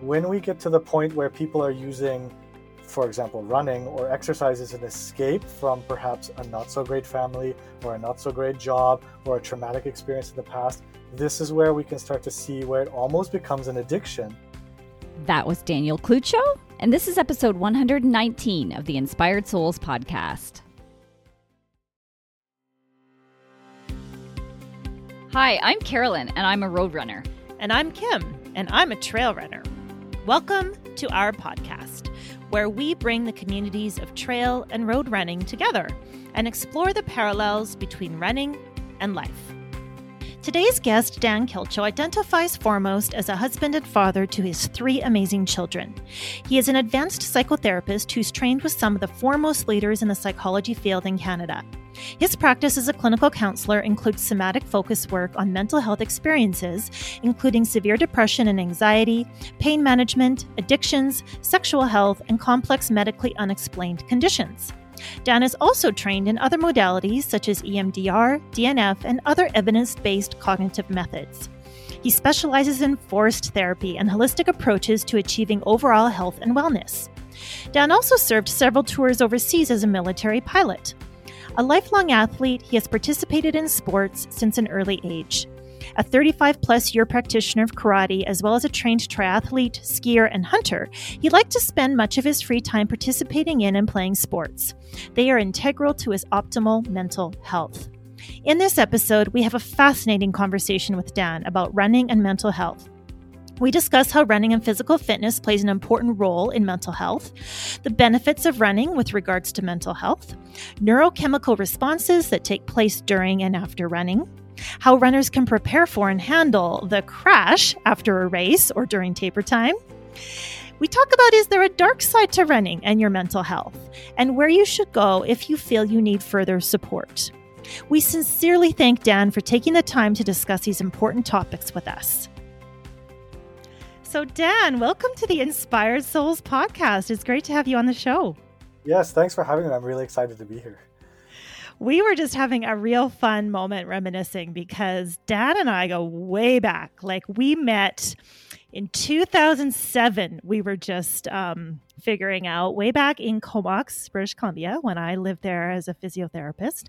when we get to the point where people are using for example, running or exercise as an escape from perhaps a not so great family or a not so great job or a traumatic experience in the past, this is where we can start to see where it almost becomes an addiction. That was Daniel Clucho, and this is episode 119 of the Inspired Souls podcast. Hi, I'm Carolyn, and I'm a road runner. And I'm Kim, and I'm a trail runner. Welcome to our podcast where we bring the communities of trail and road running together and explore the parallels between running and life. Today's guest, Dan Kilcho, identifies foremost as a husband and father to his three amazing children. He is an advanced psychotherapist who's trained with some of the foremost leaders in the psychology field in Canada. His practice as a clinical counselor includes somatic focus work on mental health experiences, including severe depression and anxiety, pain management, addictions, sexual health, and complex medically unexplained conditions. Dan is also trained in other modalities such as EMDR, DNF, and other evidence based cognitive methods. He specializes in forest therapy and holistic approaches to achieving overall health and wellness. Dan also served several tours overseas as a military pilot. A lifelong athlete, he has participated in sports since an early age. A 35 plus year practitioner of karate, as well as a trained triathlete, skier, and hunter, he liked to spend much of his free time participating in and playing sports. They are integral to his optimal mental health. In this episode, we have a fascinating conversation with Dan about running and mental health. We discuss how running and physical fitness plays an important role in mental health, the benefits of running with regards to mental health, neurochemical responses that take place during and after running, how runners can prepare for and handle the crash after a race or during taper time. We talk about is there a dark side to running and your mental health, and where you should go if you feel you need further support. We sincerely thank Dan for taking the time to discuss these important topics with us. So, Dan, welcome to the Inspired Souls podcast. It's great to have you on the show. Yes, thanks for having me. I'm really excited to be here. We were just having a real fun moment reminiscing because Dan and I go way back. Like, we met in 2007 we were just um, figuring out way back in comox british columbia when i lived there as a physiotherapist.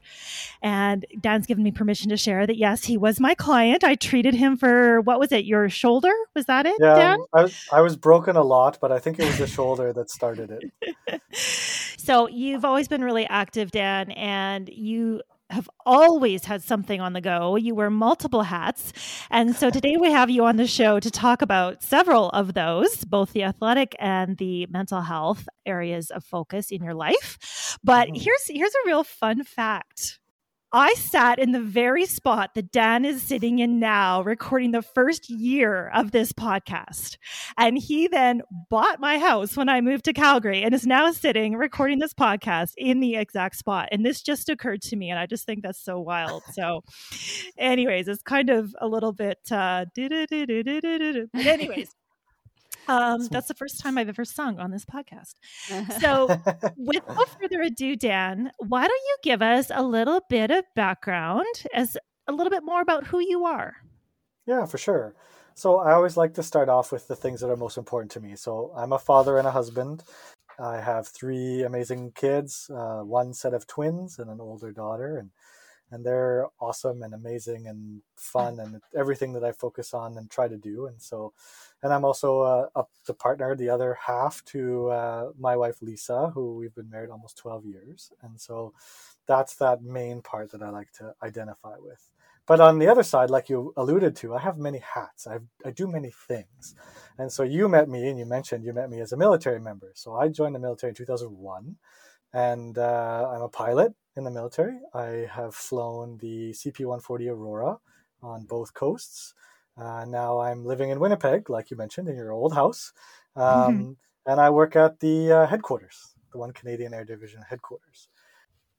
And dan's given me permission to share that yes he was my client. I treated him for what was it your shoulder? Was that it yeah, dan? I was, I was broken a lot but i think it was the shoulder that started it. So you've always been really active dan and you have always had something on the go. You wear multiple hats. And so today we have you on the show to talk about several of those, both the athletic and the mental health areas of focus in your life. But mm-hmm. here's here's a real fun fact. I sat in the very spot that Dan is sitting in now, recording the first year of this podcast. And he then bought my house when I moved to Calgary and is now sitting recording this podcast in the exact spot. And this just occurred to me. And I just think that's so wild. So, anyways, it's kind of a little bit, uh, anyways. Um, that's the first time I've ever sung on this podcast. So, without further ado, Dan, why don't you give us a little bit of background as a little bit more about who you are? Yeah, for sure. So, I always like to start off with the things that are most important to me. So, I'm a father and a husband. I have three amazing kids, uh, one set of twins, and an older daughter, and and they're awesome and amazing and fun and everything that I focus on and try to do. And so, and I'm also uh, a, the partner, the other half to uh, my wife Lisa, who we've been married almost 12 years, and so that's that main part that I like to identify with. But on the other side, like you alluded to, I have many hats. I I do many things, and so you met me, and you mentioned you met me as a military member. So I joined the military in 2001, and uh, I'm a pilot in the military. I have flown the CP-140 Aurora on both coasts. Uh, now I'm living in Winnipeg, like you mentioned, in your old house. Um, mm-hmm. And I work at the uh, headquarters, the One Canadian Air Division headquarters.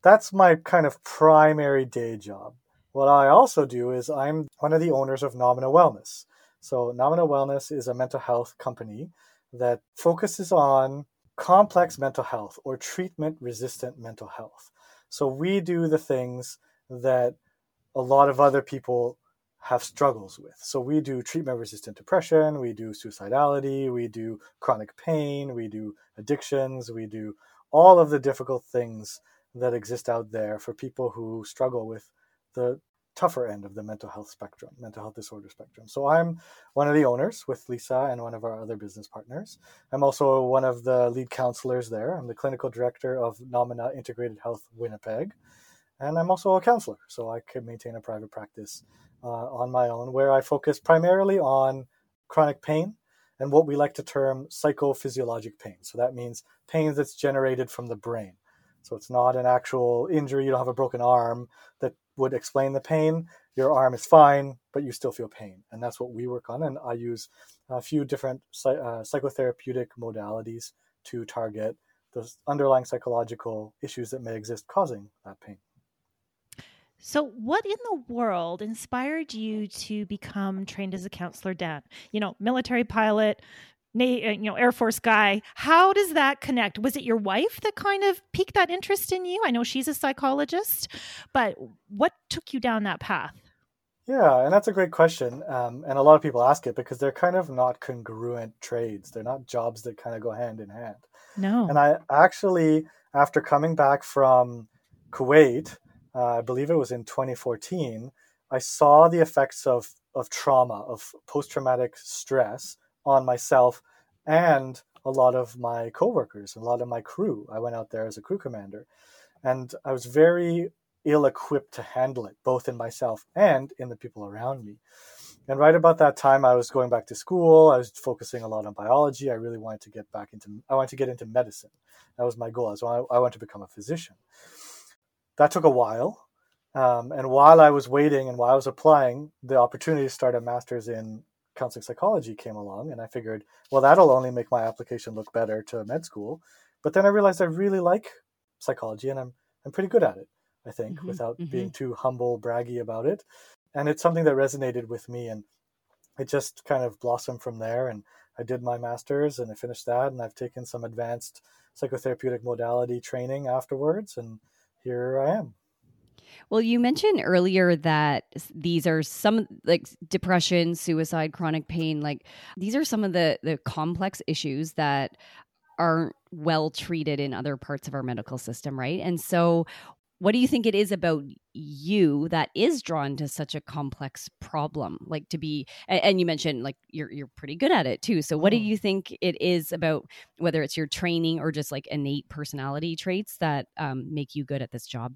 That's my kind of primary day job. What I also do is I'm one of the owners of Nomina Wellness. So, Nomina Wellness is a mental health company that focuses on complex mental health or treatment resistant mental health. So, we do the things that a lot of other people have struggles with. So we do treatment resistant depression, we do suicidality, we do chronic pain, we do addictions, we do all of the difficult things that exist out there for people who struggle with the tougher end of the mental health spectrum, mental health disorder spectrum. So I'm one of the owners with Lisa and one of our other business partners. I'm also one of the lead counselors there. I'm the clinical director of Nomina Integrated Health Winnipeg. And I'm also a counselor, so I can maintain a private practice uh, on my own where I focus primarily on chronic pain and what we like to term psychophysiologic pain. So that means pain that's generated from the brain. So it's not an actual injury. You don't have a broken arm that would explain the pain. Your arm is fine, but you still feel pain. And that's what we work on. And I use a few different uh, psychotherapeutic modalities to target the underlying psychological issues that may exist causing that pain. So, what in the world inspired you to become trained as a counselor, Dan? You know, military pilot, you know, Air Force guy. How does that connect? Was it your wife that kind of piqued that interest in you? I know she's a psychologist, but what took you down that path? Yeah, and that's a great question. Um, and a lot of people ask it because they're kind of not congruent trades. They're not jobs that kind of go hand in hand. No. And I actually, after coming back from Kuwait, uh, I believe it was in 2014, I saw the effects of, of trauma, of post traumatic stress on myself and a lot of my coworkers, a lot of my crew. I went out there as a crew commander, and I was very ill equipped to handle it, both in myself and in the people around me. And right about that time, I was going back to school. I was focusing a lot on biology. I really wanted to get back into. I wanted to get into medicine. That was my goal. So I, I wanted to become a physician. That took a while. Um, and while I was waiting and while I was applying, the opportunity to start a master's in counseling psychology came along, and I figured, well, that'll only make my application look better to med school. But then I realized I really like psychology, and I'm I'm pretty good at it. I think, mm-hmm, without mm-hmm. being too humble, braggy about it. And it's something that resonated with me, and it just kind of blossomed from there. And I did my master's, and I finished that, and I've taken some advanced psychotherapeutic modality training afterwards, and here I am. Well, you mentioned earlier that these are some like depression, suicide, chronic pain, like these are some of the the complex issues that aren't well treated in other parts of our medical system, right? And so what do you think it is about you that is drawn to such a complex problem like to be and you mentioned like you're you're pretty good at it too so what do mm. you think it is about whether it's your training or just like innate personality traits that um, make you good at this job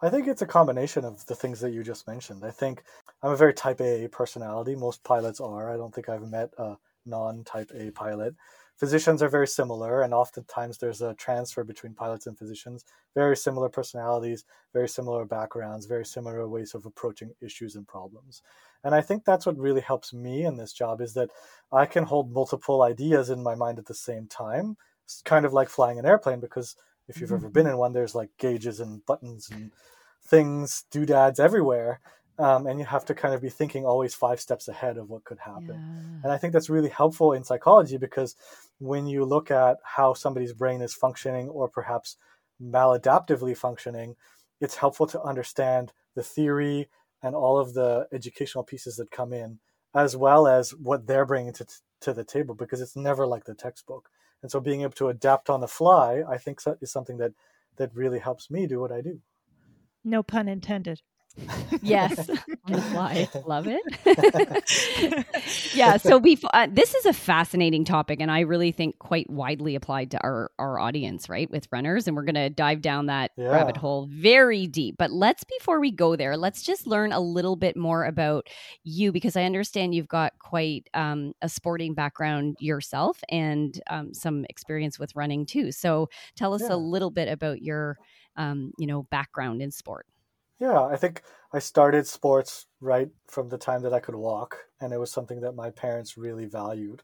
I think it's a combination of the things that you just mentioned. I think I'm a very type A personality. Most pilots are. I don't think I've met a non type A pilot. Physicians are very similar, and oftentimes there's a transfer between pilots and physicians. Very similar personalities, very similar backgrounds, very similar ways of approaching issues and problems. And I think that's what really helps me in this job is that I can hold multiple ideas in my mind at the same time. It's kind of like flying an airplane because if you've ever mm-hmm. been in one, there's like gauges and buttons and things, doodads everywhere. Um, and you have to kind of be thinking always five steps ahead of what could happen. Yeah. And I think that's really helpful in psychology because when you look at how somebody's brain is functioning or perhaps maladaptively functioning, it's helpful to understand the theory and all of the educational pieces that come in, as well as what they're bringing to, to the table because it's never like the textbook. And so being able to adapt on the fly, I think is something that that really helps me do what I do. No pun intended yes, on the fly. Love it. yeah. So we uh, this is a fascinating topic, and I really think quite widely applied to our our audience, right, with runners. And we're going to dive down that yeah. rabbit hole very deep. But let's before we go there, let's just learn a little bit more about you because I understand you've got quite um, a sporting background yourself and um, some experience with running too. So tell us yeah. a little bit about your um, you know background in sport. Yeah, I think I started sports right from the time that I could walk, and it was something that my parents really valued.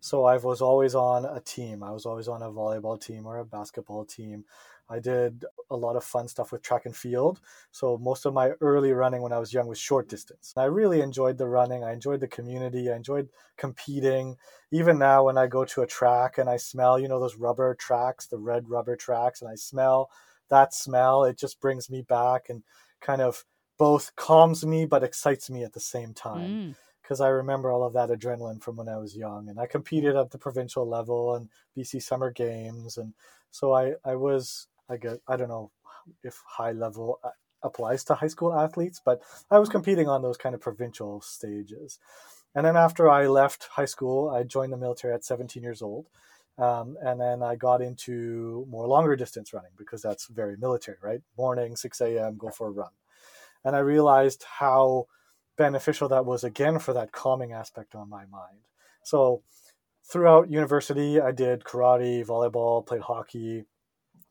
So I was always on a team. I was always on a volleyball team or a basketball team. I did a lot of fun stuff with track and field. So most of my early running when I was young was short distance. I really enjoyed the running. I enjoyed the community. I enjoyed competing. Even now when I go to a track and I smell, you know, those rubber tracks, the red rubber tracks, and I smell that smell, it just brings me back and kind of both calms me but excites me at the same time Mm. because I remember all of that adrenaline from when I was young, and I competed at the provincial level and BC Summer Games, and so I I was I get I don't know if high level uh, applies to high school athletes, but I was competing on those kind of provincial stages, and then after I left high school, I joined the military at 17 years old. Um, and then I got into more longer distance running because that's very military, right? Morning, 6 a.m., go for a run. And I realized how beneficial that was again for that calming aspect on my mind. So throughout university, I did karate, volleyball, played hockey,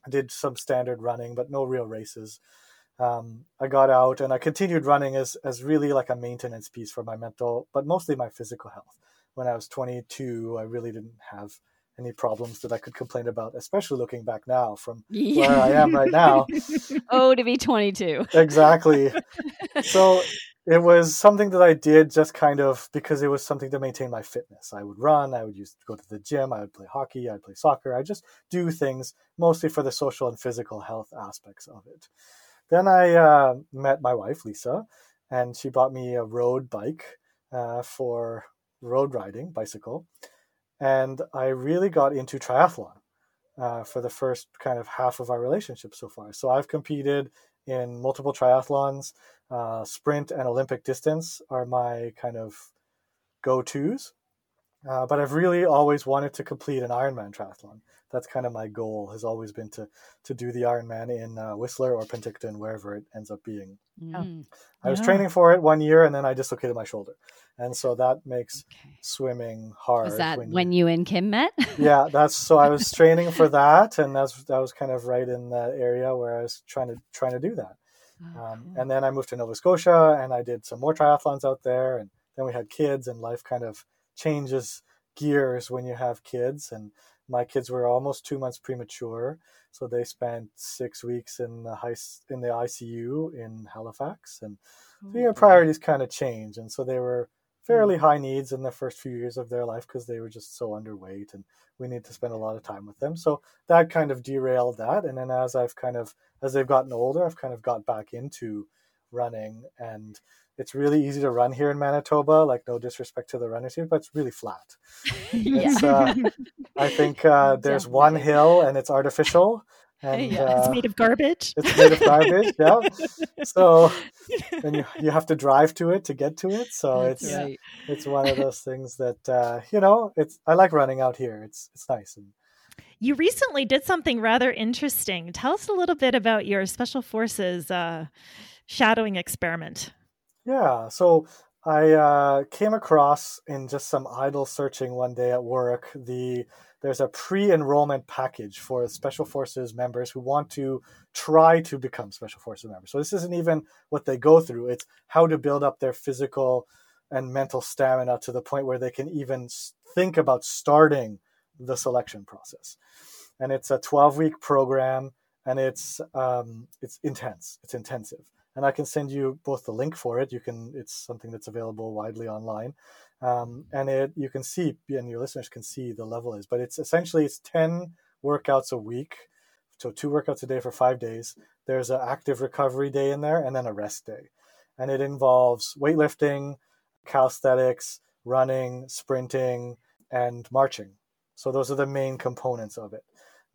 I did some standard running, but no real races. Um, I got out and I continued running as, as really like a maintenance piece for my mental, but mostly my physical health. When I was 22, I really didn't have any problems that I could complain about, especially looking back now from where I am right now. oh, to be 22. Exactly. so it was something that I did just kind of because it was something to maintain my fitness. I would run, I would use go to the gym, I would play hockey, I'd play soccer. I just do things mostly for the social and physical health aspects of it. Then I uh, met my wife Lisa, and she bought me a road bike uh, for road riding, bicycle, and I really got into triathlon. Uh, for the first kind of half of our relationship so far. So I've competed in multiple triathlons. Uh, sprint and Olympic distance are my kind of go tos. Uh, but I've really always wanted to complete an Ironman triathlon. That's kind of my goal. Has always been to to do the Ironman in uh, Whistler or Penticton, wherever it ends up being. Mm. I was Yeah. training for it one year, and then I dislocated my shoulder, and so that makes Okay. swimming hard. Was that when when, you you and Kim met? yeah that's so i was training for that and that's that was kind of right in that area where i was trying to trying to do that Oh, um, cool. and then i moved to nova scotia and i did some more triathlons out there and then we had kids and life kind of changes gears when you have kids and my kids were almost two months premature so they spent six weeks in the high in the icu in halifax and so your priorities kind of change and so they were fairly mm. high needs in the first few years of their life because they were just so underweight and we need to spend a lot of time with them so that kind of derailed that and then as i've kind of as they've gotten older i've kind of got back into running and it's really easy to run here in manitoba like no disrespect to the runners here but it's really flat yeah. it's, uh, i think uh, there's one hill and it's artificial and Yeah, it's uh, made of garbage. it's made of garbage yeah so and you, you have to drive to it to get to it so That's it's right. it's one of those things that uh, you know it's i like running out here it's it's nice and You recently did something rather interesting. Tell us a little bit about your special forces uh, shadowing experiment. Yeah so i uh, came across in just some idle searching one day at work the there's a pre-enrollment package for special forces members who want to try to become special forces members. So this isn't even what they go through it's how to build up their physical and mental stamina to the point where they can even think about starting the selection process. And it's a 12 week program and it's um, it's intense it's intensive and i can send you both the link for it. You can it's something that's available widely online. Um, and it you can see and your listeners can see the level is but it's essentially it's 10 workouts a week. So two workouts a day for five days. There's an active recovery day in there and then a rest day. And it involves weightlifting calisthenics running sprinting and marching. So those are the main components of it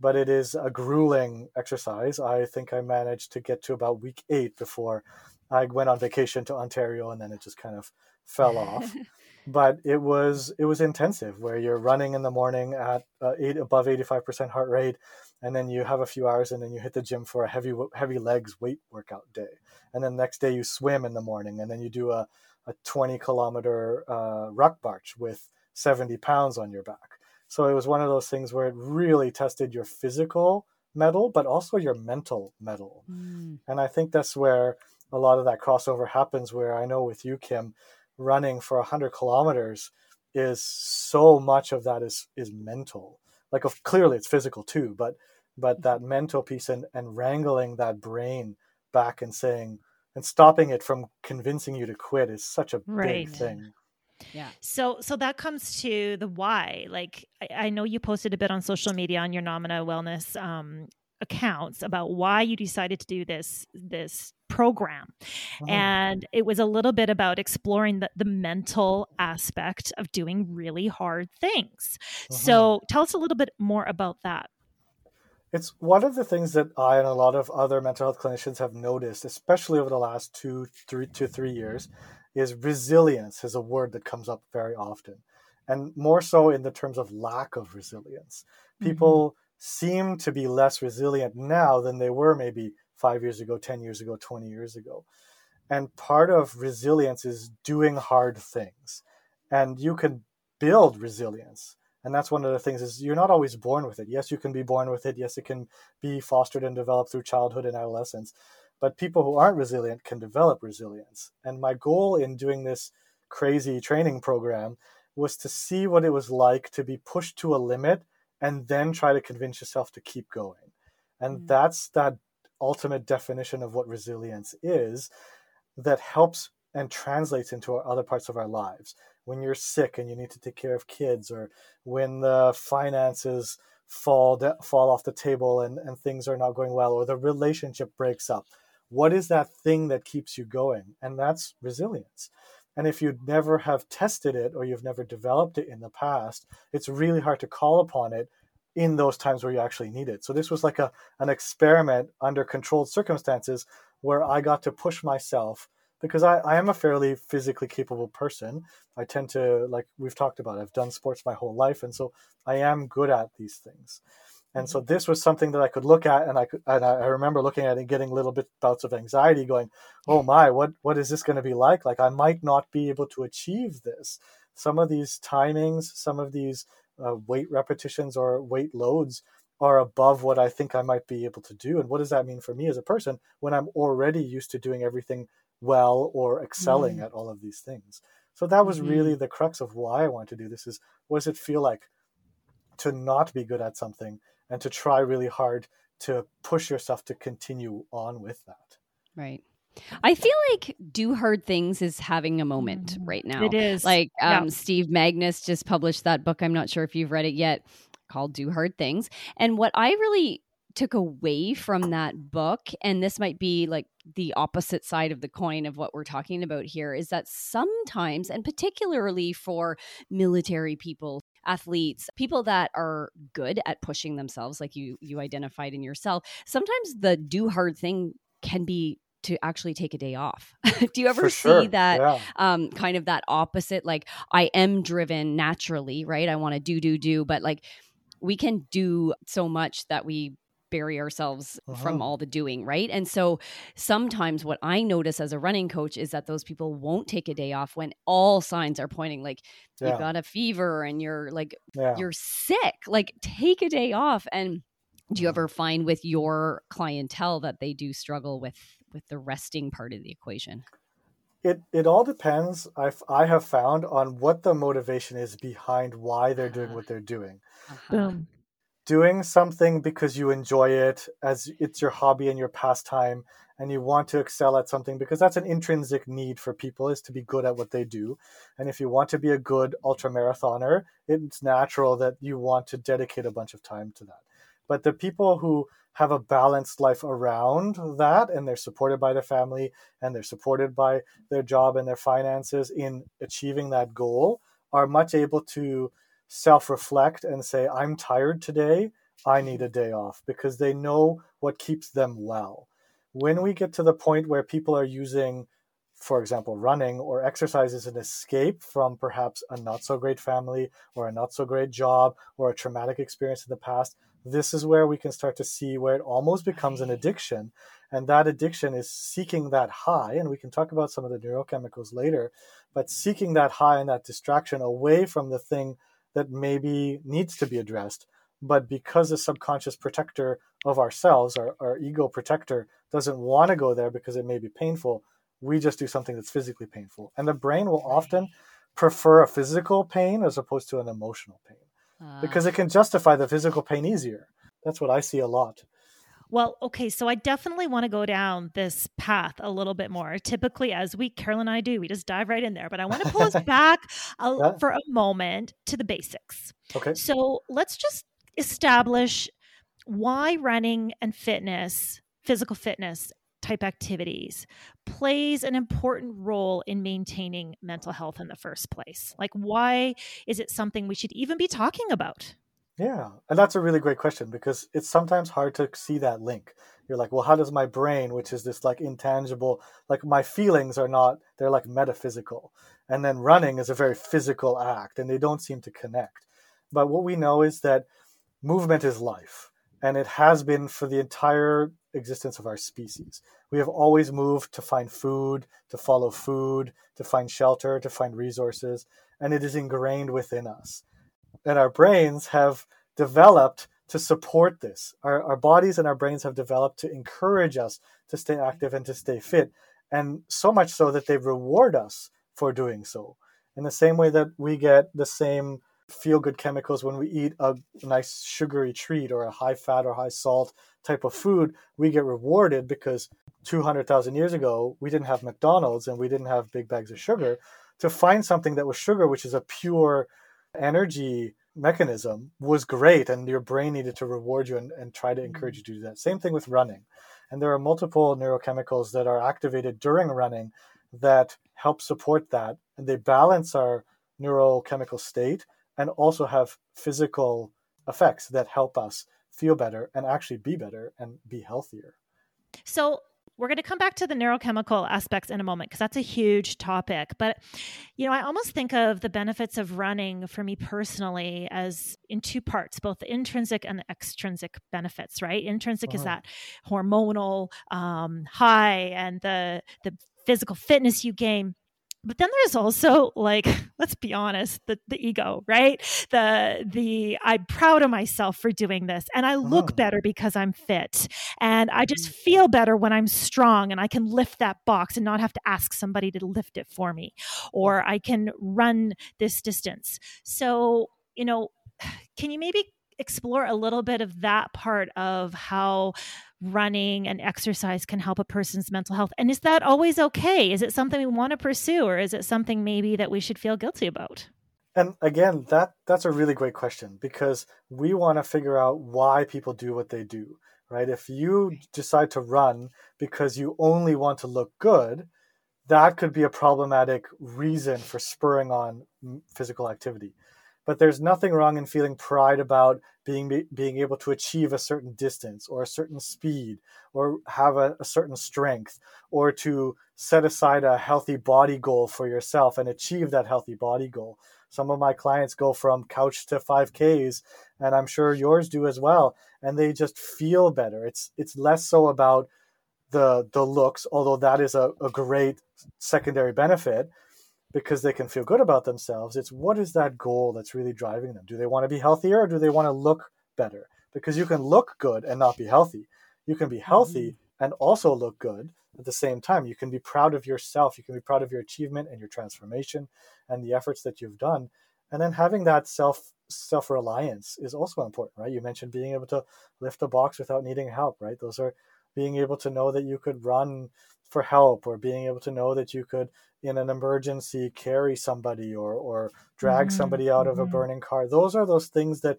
but it is a grueling exercise. I think I managed to get to about week eight before I went on vacation to Ontario, and then it just kind of fell off. but it was it was intensive, where you're running in the morning at uh, eight above eighty five percent heart rate, and then you have a few hours, and then you hit the gym for a heavy heavy legs weight workout day, and then the next day you swim in the morning, and then you do a a twenty kilometer uh, ruck march with seventy pounds on your back. So it was one of those things where it really tested your physical mettle, but also your mental mettle. Mm. And I think that's where a lot of that crossover happens. Where I know with you, Kim, running for 100 kilometers is so much of that is is mental. Like of, clearly it's physical too, but but that mental piece and, and wrangling that brain back and saying and stopping it from convincing you to quit is such a Right. big thing. Yeah. So, so that comes to the why. Like, I, I know you posted a bit on social media on your Nomina Wellness um, accounts about why you decided to do this this program. And it was a little bit about exploring the, the mental aspect of doing really hard things. Mm-hmm. So tell us a little bit more about that. It's one of the things that I and a lot of other mental health clinicians have noticed, especially over the last two, three to three years, is resilience is a word that comes up very often. And more so in the terms of lack of resilience. People mm-hmm. seem to be less resilient now than they were maybe five years ago, 10 years ago, 20 years ago. And part of resilience is doing hard things. And you can build resilience and that's one of the things is you're not always born with it yes you can be born with it yes it can be fostered and developed through childhood and adolescence but people who aren't resilient can develop resilience. And my goal in doing this crazy training program was to see what it was like to be pushed to a limit and then try to convince yourself to keep going. And mm-hmm. that's that ultimate definition of what resilience is that helps and translates into our other parts of our lives. When you're sick and you need to take care of kids or when the finances fall fall off the table and, and things are not going well or the relationship breaks up what is that thing that keeps you going and that's resilience and if you never have tested it or you've never developed it in the past it's really hard to call upon it in those times where you actually need it so this was like a an experiment under controlled circumstances where i got to push myself because I, I am a fairly physically capable person. I tend to, like we've talked about, I've done sports my whole life. And so I am good at these things. And so mm-hmm. this was something that I could look at, and I could, and I remember looking at it and getting little bit bouts of anxiety, going, "Oh my, what what is this going to be like? Like I might not be able to achieve this. Some of these timings, some of these uh, weight repetitions or weight loads are above what I think I might be able to do. And what does that mean for me as a person when I'm already used to doing everything well or excelling mm. at all of these things. So that was mm-hmm. really the crux of why I wanted to do this is what does it feel like to not be good at something and to try really hard to push yourself to continue on with that. Right. I feel like Do Hard Things is having a moment mm-hmm. right now. It is. Like um, yeah. Steve Magness just published that book. I'm not sure if you've read it yet called Do Hard Things. And what I really took away from that book and this might be like the opposite side of the coin of what we're talking about here is that sometimes and particularly for military people athletes people that are good at pushing themselves like you you identified in yourself sometimes the do hard thing can be to actually take a day off. Do you ever see that yeah. um, kind of that opposite? Like I am driven naturally, right? I want to do, do, do, but like we can do so much that we bury ourselves uh-huh. from all the doing, right? And so sometimes what I notice as a running coach is that those people won't take a day off when all signs are pointing like yeah. you've got a fever and you're like yeah. you're sick. Like take a day off and do you ever find with your clientele that they do struggle with with the resting part of the equation? It it all depends. I've I have found on what the motivation is behind why they're doing what they're doing. Uh-huh. Boom doing something because you enjoy it as it's your hobby and your pastime and you want to excel at something because that's an intrinsic need for people is to be good at what they do. And if you want to be a good ultra marathoner it's natural that you want to dedicate a bunch of time to that. But the people who have a balanced life around that and they're supported by their family and they're supported by their job and their finances in achieving that goal are much able to self reflect and say, I'm tired today. I need a day off because they know what keeps them well. When we get to the point where people are using, for example, running or exercise as an escape from perhaps a not so great family or a not so great job or a traumatic experience in the past, this is where we can start to see where it almost becomes an addiction. And that addiction is seeking that high. And we can talk about some of the neurochemicals later, but seeking that high and that distraction away from the thing that maybe needs to be addressed. But because the subconscious protector of ourselves, our, our ego protector, doesn't want to go there because it may be painful, we just do something that's physically painful. And the brain will often prefer a physical pain as opposed to an emotional pain uh. because it can justify the physical pain easier. That's what I see a lot. Well, okay, so I definitely want to go down this path a little bit more. Typically, as we, Carol and I do, we just dive right in there. But I want to pull us back a, yeah. for a moment to the basics. Okay. So let's just establish why running and fitness, physical fitness, type activities plays an important role in maintaining mental health in the first place? Like, why is it something we should even be talking about? Yeah, and that's a really great question because it's sometimes hard to see that link. You're like, well, how does my brain, which is this like intangible, like my feelings are not, they're like metaphysical. And then running is a very physical act and they don't seem to connect. But what we know is that movement is life and it has been for the entire existence of our species. We have always moved to find food, to follow food, to find shelter, to find resources, and it is ingrained within us. And our brains have developed to support this. Our, our bodies and our brains have developed to encourage us to stay active and to stay fit, and so much so that they reward us for doing so. In the same way that we get the same feel good chemicals when we eat a nice sugary treat or a high fat or high salt type of food, we get rewarded because 200,000 years ago, we didn't have McDonald's and we didn't have big bags of sugar. To find something that was sugar, which is a pure energy mechanism, was great. And your brain needed to reward you and, and try to encourage you to do that. Same thing with running. And there are multiple neurochemicals that are activated during running that help support that. And they balance our neurochemical state and also have physical effects that help us feel better and actually be better and be healthier. So, we're going to come back to the neurochemical aspects in a moment because that's a huge topic. But, you know, I almost think of the benefits of running for me personally as in two parts, both the intrinsic and the extrinsic benefits, right? Intrinsic is that hormonal um, high and the, the physical fitness you gain but then there's also like let's be honest the, the ego right the the i'm proud of myself for doing this and i look oh. better because i'm fit and i just mm. feel better when i'm strong and i can lift that box and not have to ask somebody to lift it for me or i can run this distance so you know can you maybe explore a little bit of that part of how running and exercise can help a person's mental health. And is that always okay? Is it something we want to pursue or is it something maybe that we should feel guilty about? And again, that that's a really great question because we want to figure out why people do what they do, right? If you decide to run because you only want to look good, that could be a problematic reason for spurring on physical activity but there's nothing wrong in feeling pride about being being able to achieve a certain distance or a certain speed or have a, a, certain strength or to set aside a healthy body goal for yourself and achieve that healthy body goal. Some of my clients go from couch to 5ks and i'm sure yours do as well and they just feel better. It's it's less so about the the looks although that is a, a great secondary benefit because they can feel good about themselves. It's what is that goal that's really driving them? Do they want to be healthier or do they want to look better? Because you can look good and not be healthy. You can be healthy mm-hmm. and also look good at the same time. You can be proud of yourself. You can be proud of your achievement and your transformation and the efforts that you've done. And then having that self self reliance is also important, right? You mentioned being able to lift a box without needing help, right? Those are being able to know that you could run for help or being able to know that you could in an emergency carry somebody or or drag mm-hmm. somebody out of a mm-hmm. burning car those are those things that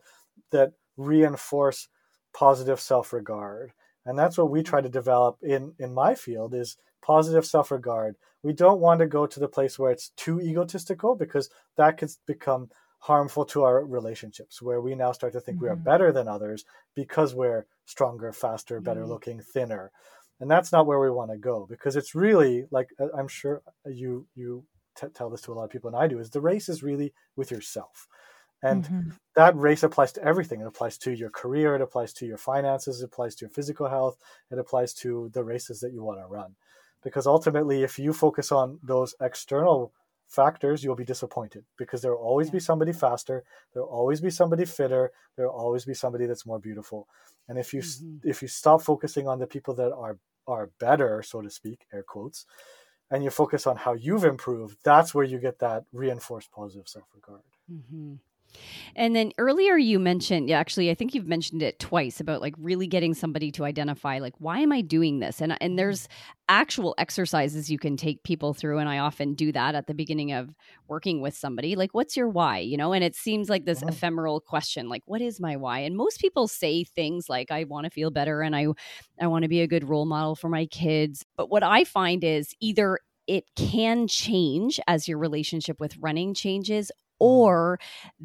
that reinforce positive self-regard and that's what we try to develop in in my field is positive self-regard we don't want to go to the place where it's too egotistical because that could become harmful to our relationships where we now start to think mm-hmm. we are mm-hmm. better than others because we're stronger faster better mm-hmm. looking thinner and that's not where we want to go because it's really like uh, i'm sure you you t- tell this to a lot of people and i do is the race is really with yourself and mm-hmm. that race applies to everything it applies to your career it applies to your finances it applies to your physical health it applies to the races that you want to run because ultimately if you focus on those external factors, you'll be disappointed because there will always be somebody faster, there will always be somebody fitter, there will always be somebody that's more beautiful. And if you mm-hmm. if you stop focusing on the people that are are better, so to speak, air quotes, and you focus on how you've improved, that's where you get that reinforced positive self regard. Mm-hmm. And then earlier you mentioned, yeah, actually, I think you've mentioned it twice about like really getting somebody to identify, like, why am I doing this? And and mm-hmm. there's actual exercises you can take people through, and I often do that at the beginning of working with somebody. Like, what's your why? You know, and it seems like this mm-hmm. ephemeral question, like, what is my why? And most people say things like, I want to feel better, and I I want to be a good role model for my kids. But what I find is either it can change as your relationship with running changes. Mm-hmm. or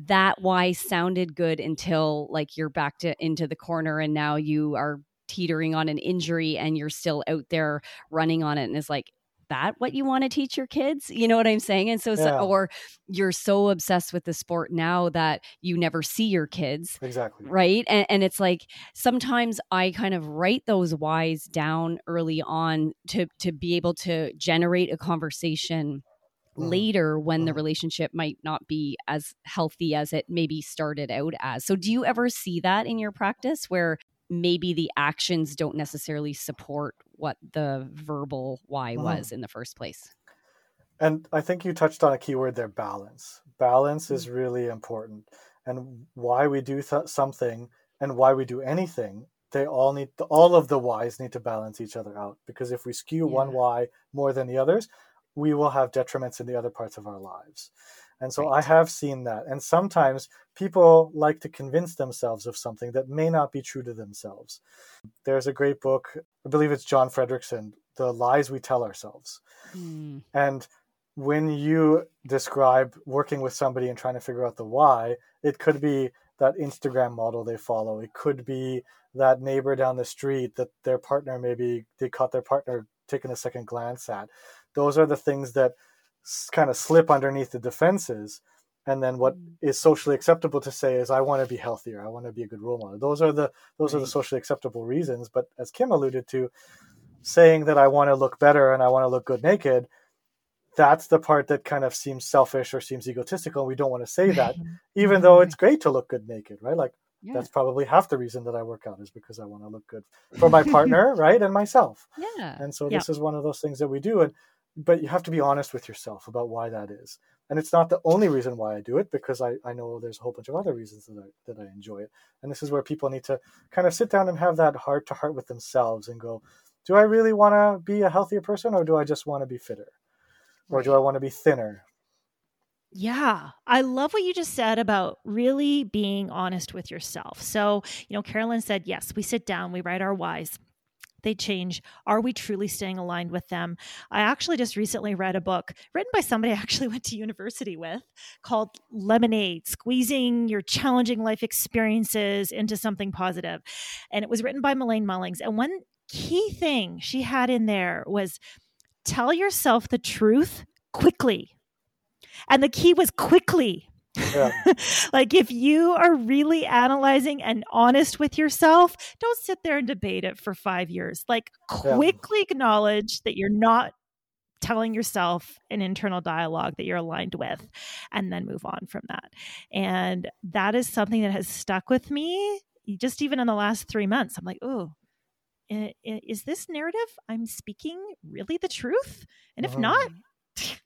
that why sounded good until like you're back to into the corner and now you are teetering on an injury and you're still out there running on it and it's like that what you want to teach your kids? You know what i'm saying? And so, yeah. so, or you're so obsessed with the sport now that you never see your kids exactly. right? And, and it's like sometimes i kind of write those whys down early on to to be able to generate a conversation mm-hmm. later when the relationship might not be as healthy as it maybe started out as. So, do you ever see that in your practice where maybe the actions don't necessarily support what the verbal why mm-hmm. was in the first place? And I think you touched on a keyword there balance. Balance is mm-hmm. really important. And why we do th- something and why we do anything they all need all of the whys need to balance each other out because if we skew yeah. one why more than the others we will have detriments in the other parts of our lives. And so right. I have seen that. And sometimes people like to convince themselves of something that may not be true to themselves. There's a great book, I believe it's Jon Frederickson, The Lies We Tell Ourselves. Mm. And when you describe working with somebody and trying to figure out the why, it could be that Instagram model they follow. It could be that neighbor down the street that their partner maybe they caught their partner taking a second glance at those are the things that kind of slip underneath the defenses. And then what mm. socially acceptable to say is i want to be healthier. I want to be a good role model. Those are the those are the socially acceptable reasons. But as kim alluded to saying that i want to look better and i want to look good naked that's the part that kind of seems selfish or seems egotistical and we don't want to say that even though it's great to look good naked right? Like yeah. that's probably half the reason that i work out is because i want to look good for my partner right and myself. Yeah. And so this yeah. is one of those things that we do and but you have to be honest with yourself about why that is. And it's not the only reason why I do it because I, I know there's a whole bunch of other reasons that I, that I enjoy it. And this is where people need to kind of sit down and have that heart to heart with themselves and go, do I really want to be a healthier person or do I just want to be fitter? Or do I want to be thinner? Yeah, I love what you just said about really being honest with yourself. So, you know, Carolyn said, yes, we sit down, we write our whys they change? Are we truly staying aligned with them? I actually just recently read a book written by somebody I actually went to university with called Lemonade Squeezing Your Challenging Life Experiences into Something Positive. And it was written by Elaine Mullings. And one key thing she had in there was tell yourself the truth quickly. And the key was quickly yeah. like if you are really analyzing and honest with yourself, don't sit there and debate it for 5 years. Like quickly yeah. acknowledge that you're not telling yourself an internal dialogue that you're aligned with and then move on from that. And that is something that has stuck with me just even in the last 3 months. I'm like, "Oh, is this narrative I'm speaking really the truth? And if not, mm.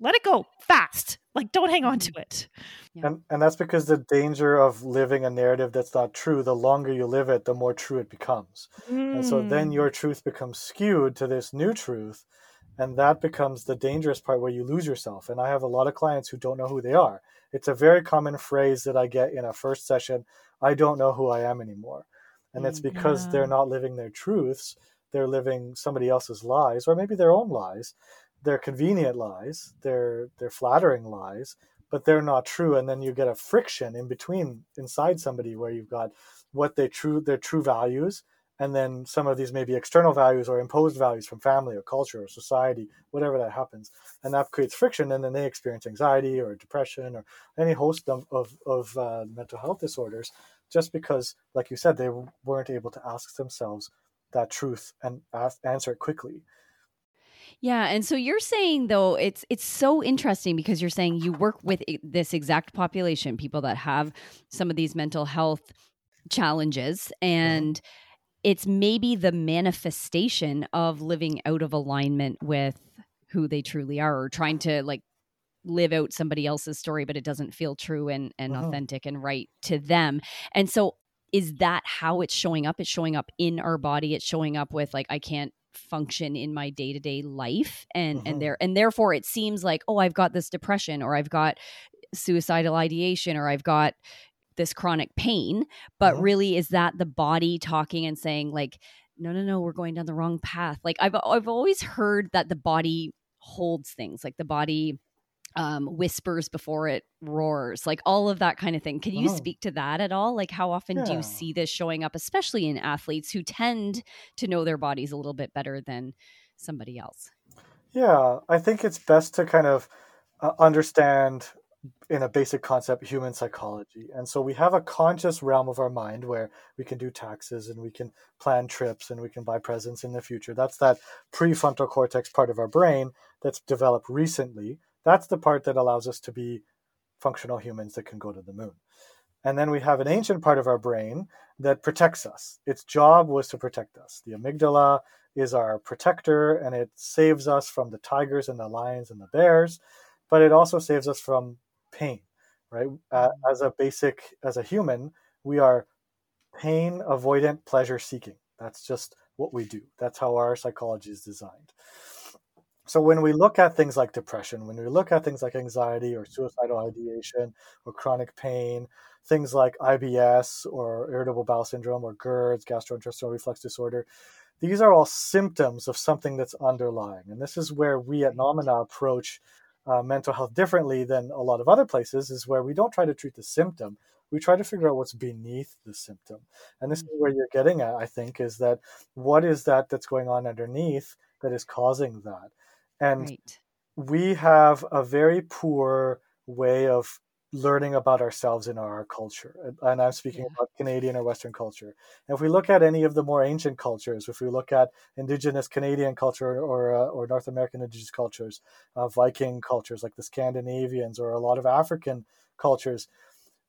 let it go fast. Like, don't hang on to mm-hmm. it. Yeah. And and that's because the danger of living a narrative that's not true. The longer you live it, the more true it becomes. Mm. And so then your mm. truth becomes skewed to this new truth, and that becomes the dangerous part where you lose yourself. And I have a lot of clients who don't know who they are. It's a very common phrase that I get in a first session. I don't know who I am anymore, and it's because yeah. they're not living their truths. They're living somebody else's lies, or maybe their own lies, they're convenient lies, they're they're flattering lies, but they're not true. And then you get a friction in between inside somebody where you've got what they true their true values, and then some of these maybe external values or imposed values from family or culture or society, whatever that happens, and that creates friction, and then they experience anxiety or depression or any host of of, of uh, mental health disorders, just because, like you said, they weren't able to ask themselves that truth and ask, answer it quickly. Yeah, and so you're saying though it's it's so interesting because you're saying you work with this exact population, people that have some of these mental health challenges and it's maybe the manifestation of living out of alignment with who they truly are or trying to like live out somebody else's story but it doesn't feel true and and Mhm. authentic and right to them. And so is that how it's showing up? It's showing up in our body. It's showing up with like i can't function in my day-to-day life and Mhm. and there and therefore it seems like oh i've got this depression or i've got suicidal ideation or i've got this chronic pain but Mhm. really is that the body talking and saying like no no no we're going down the wrong path like i've i've always heard that the body holds things like the body um whispers before it roars like all of that kind of thing can you Mhm. speak to that at all like how often do you see this showing up especially in athletes who tend to know their bodies a little bit better than somebody else Yeah, I think it's best to kind of uh, understand in a basic concept human psychology. And so we have a conscious realm of our mind where we can do taxes and we can plan trips and we can buy presents in the future. That's that prefrontal cortex part of our brain that's developed recently. That's the part that allows us to be functional humans that can go to the moon. And then we have an ancient part of our brain that protects us. Its job was to protect us. The amygdala is our protector and it saves us from the tigers and the lions and the bears, but it also saves us from pain, right? Uh, as a basic, as a human, we are pain avoidant, pleasure seeking. That's just what we do. That's how our psychology is designed. So when we look at things like depression, when we look at things like anxiety or suicidal ideation or chronic pain, things like IBS or irritable bowel syndrome or GERD, gastrointestinal reflux disorder, these are all symptoms of something that's underlying. And this is where we at Nomina approach uh, mental health differently than a lot of other places, is where we don't try to treat the symptom. We try to figure out what's beneath the symptom. And this is where you're getting at, I think, is that what is that that's going on underneath that is causing that? And right we have a very poor way of learning about ourselves in our culture. And- I'm speaking Yeah. about Canadian or Western culture. And if we look at any of the more ancient cultures, if we look at Indigenous Canadian culture or, uh, or North American Indigenous cultures, uh, Viking cultures like the Scandinavians, or a lot of African cultures,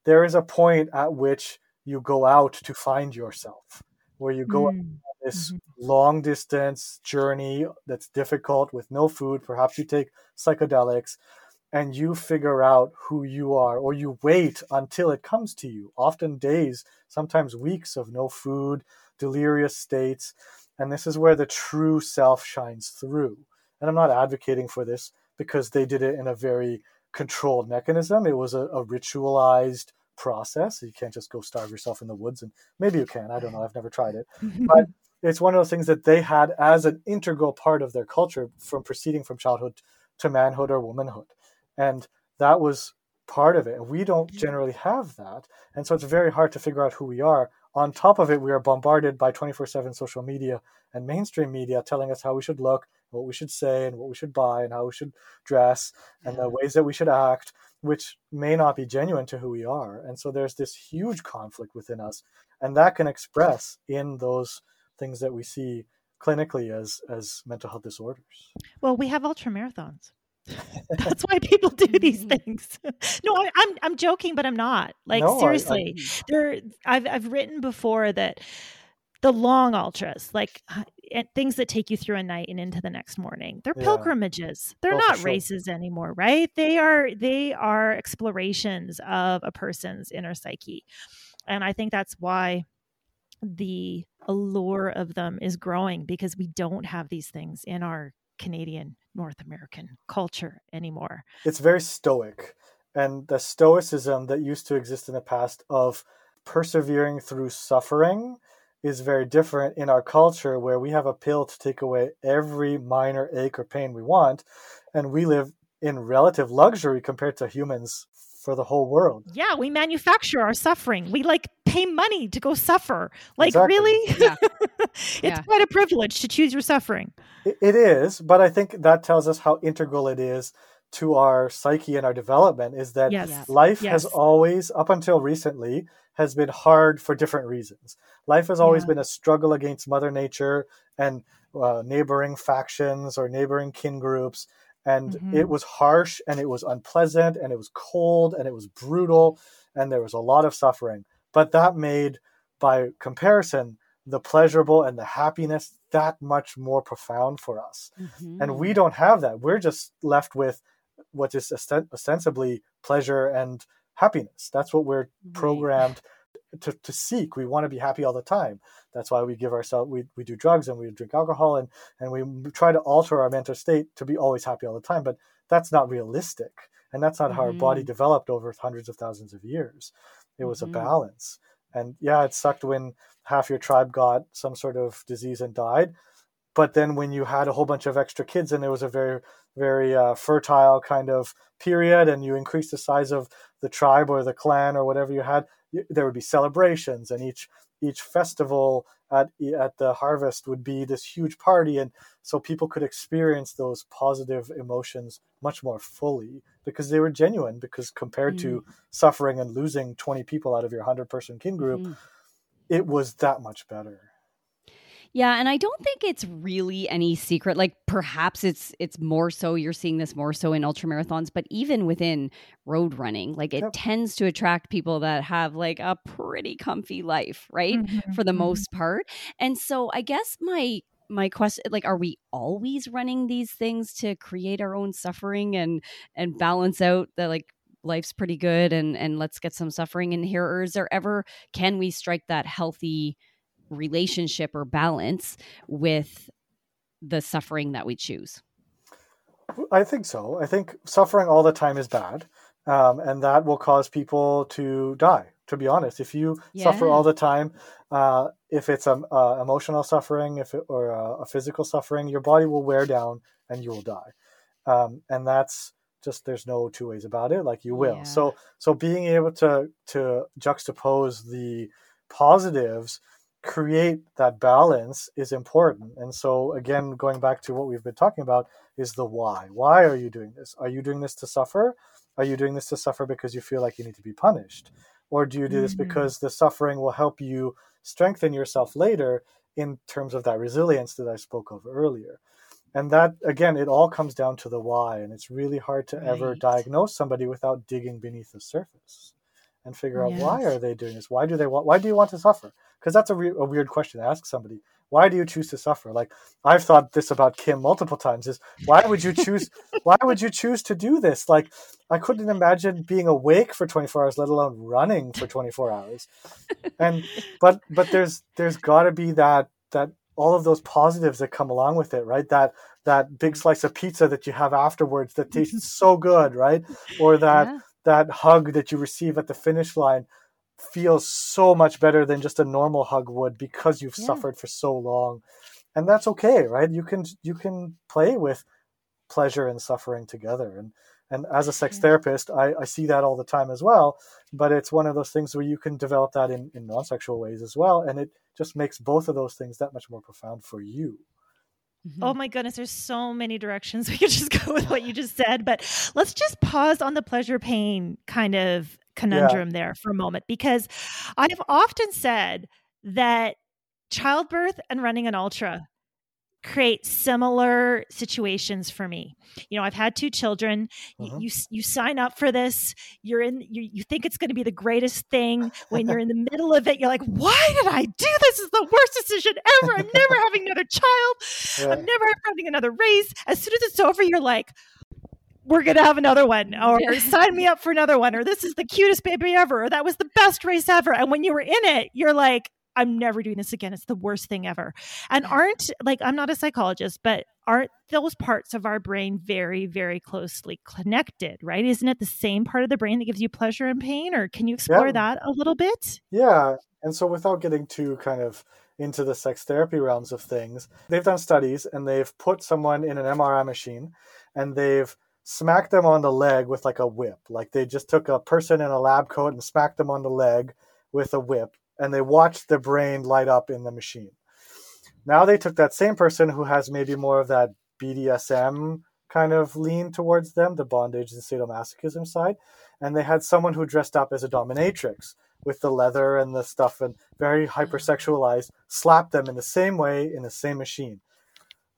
there is a point at which you go out to find yourself, where you go Mm. this Mhm. long distance journey that's difficult with no food. Perhaps you take psychedelics and you figure out who you are, or you wait until it comes to you. Often days, sometimes weeks of no food, delirious states. And this is where the true self shines through. And I'm not advocating for this because they did it in a very controlled mechanism. It was a, a ritualized process. You can't just go starve yourself in the woods, and maybe you can. I don't know. I've never tried it but it's one of those things that they had as an integral part of their culture from proceeding from childhood to manhood or womanhood and that was part of it and we don't generally have that and so it's very hard to figure out who we are on top of it we are bombarded by 24-7 social media and mainstream media telling us how we should look what we should say and what we should buy and how we should dress and the ways that we should act which may not be genuine to who we are and so there's this huge conflict within us and that can express in those things that we see clinically as as mental health disorders. Well, we have ultra marathons. That's why people do these things. no, I, I'm I'm joking, but I'm not. Like No, I- I- seriously, there. I've I've written before that the long ultras, like and things that take you through a night and into the next morning, they're Yeah. pilgrimages. They're Oh, not sure. races anymore, right? They are they are explorations of a person's inner psyche, and I think that's why the allure of them is growing because we don't have these things in our Canadian North American culture anymore. It's very stoic, and the stoicism that used to exist in the past of persevering through suffering is very different in our culture where we have a pill to take away every minor ache or pain we want and we live in relative luxury compared to humans for the whole world Yeah, we manufacture our suffering. We like pay money to go suffer. Like Exactly. really? Yeah. it's Yeah. quite a privilege to choose your suffering. It- It is, but I think that tells us how integral it is to our psyche and our development is that Yes. Yes. life has always, up until recently, has been hard for different reasons. Life has always Yeah. been a struggle against Mother Nature and uh, neighboring factions or neighboring kin groups. And Mhm. it was harsh and it was unpleasant and it was cold and it was brutal and there was a lot of suffering. But that made, by comparison, the pleasurable and the happiness that much more profound for us Mhm. and we don't have that we're just left with what is ostensibly pleasure and happiness. That's what we're right. programmed to, to seek. We want to be happy all the time. That's why we give ourselves we, we do drugs and we drink alcohol and, and we try to alter our mental state to be always happy all the time. But that's not realistic. And that's not mm-hmm. how our body mm-hmm. developed over hundreds of thousands of years. It was mm-hmm. a balance. And yeah, it sucked when half your tribe got some sort of disease and died. But then when you had a whole bunch of extra kids and there was a very, very uh, fertile kind of period and you increased the size of the tribe or the clan or whatever you had, there would be celebrations and each each festival at at the harvest would be this huge party and so people could experience those positive emotions much more fully because they were genuine because compared mm. to suffering and losing 20 people out of your 100 person kin group mm. it was that much better yeah, and I don't think it's really any secret. Like perhaps it's it's more so you're seeing this more so in ultra marathons, but even within road running, like it yep. tends to attract people that have like a pretty comfy life, right? Mm-hmm. For the mm-hmm. most part. And so I guess my my question like are we always running these things to create our own suffering and and balance out the like life's pretty good and and let's get some suffering in here or is there ever can we strike that healthy relationship or balance with the suffering that we choose? I think so. I think suffering all the time is bad, um, and that will cause people to die. To be honest, if you yeah. suffer all the time, uh, if it's a, um, uh, emotional suffering, if it, or a, a, physical suffering, your body will wear down and you will die. Um, and that's just there's no two ways about it. Like you will. Yeah. So so being able to to juxtapose the positives create that balance is important. And so, again, going back to what we've been talking about, is the why. Why are you doing this? Are you doing this to suffer? Are you doing this to suffer because you feel like you need to be punished? Or do you do this mm-hmm. because the suffering will help you strengthen yourself later in terms of that resilience that I spoke of earlier? And that, again, it all comes down to the why. And it's really hard to right. ever diagnose somebody without digging beneath the surface and figure oh, out yes. why are they doing this? Why do they want? Why do you want to suffer? Because that's a, re- a weird question to ask somebody. Why do you choose to suffer? Like I've thought this about Kim multiple times. Is why would you choose? why would you choose to do this? Like I couldn't imagine being awake for 24 hours, let alone running for 24 hours. And but but there's there's got to be that that all of those positives that come along with it, right? That that big slice of pizza that you have afterwards that tastes so good, right? Or that yeah that hug that you receive at the finish line feels so much better than just a normal hug would because you've yeah. suffered for so long. And that's okay right? You can you can play with pleasure and suffering together. And and as a sex yeah. therapist I, I see that all the time as well. But it's one of those things where you can develop that in, in non-sexual ways as well. And it just makes both of those things that much more profound for you Mm-hmm. Oh my goodness, there's so many directions we could just go with what you just said, but let's just pause on the pleasure pain kind of conundrum yeah. there for a moment because I've often said that childbirth and running an ultra create similar situations for me. You know, I've had two children. Uh-huh. You, you, you sign up for this. You're in. You you think it's going to be the greatest thing. When you're in the middle of it, you're like, "Why did I do this? this is the worst decision ever. I'm never having another child. Yeah. I'm never having another race." As soon as it's over, you're like. We're gonna have another one, or sign me up for another one, or this is the cutest baby ever, or that was the best race ever. And when you were in it, you're like, I'm never doing this again. It's the worst thing ever. And aren't like I'm not a psychologist, but aren't those parts of our brain very, very closely connected, right? Isn't it the same part of the brain that gives you pleasure and pain? Or can you explore yeah. that a little bit? Yeah. And so without getting too kind of into the sex therapy realms of things, they've done studies and they've put someone in an MRI machine and they've smacked them on the leg with like a whip. Like they just took a person in a lab coat and smacked them on the leg with a whip and they watched the brain light up in the machine. Now they took that same person who has maybe more of that BDSM kind of lean towards them, the bondage and sadomasochism side, and they had someone who dressed up as a dominatrix with the leather and the stuff and very mm-hmm. hypersexualized, slapped them in the same way in the same machine.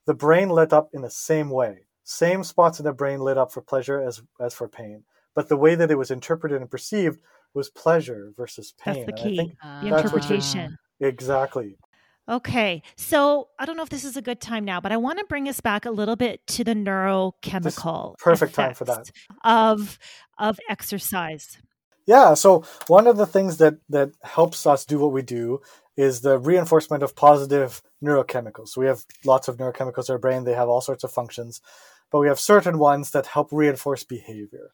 The brain lit up in the same way. Same spots in the brain lit up for pleasure as as for pain. But the way that it was interpreted and perceived was pleasure versus pain. That's the key. the interpretation. Exactly. Okay, so I don't know if this is a good time now, but I want to bring us back a little bit to the neurochemical perfect time for that of of exercise. Yeah, so one of the things that that helps us do what we do is the reinforcement of positive neurochemicals. So we have lots of neurochemicals in our brain; they have all sorts of functions, but we have certain ones that help reinforce behavior.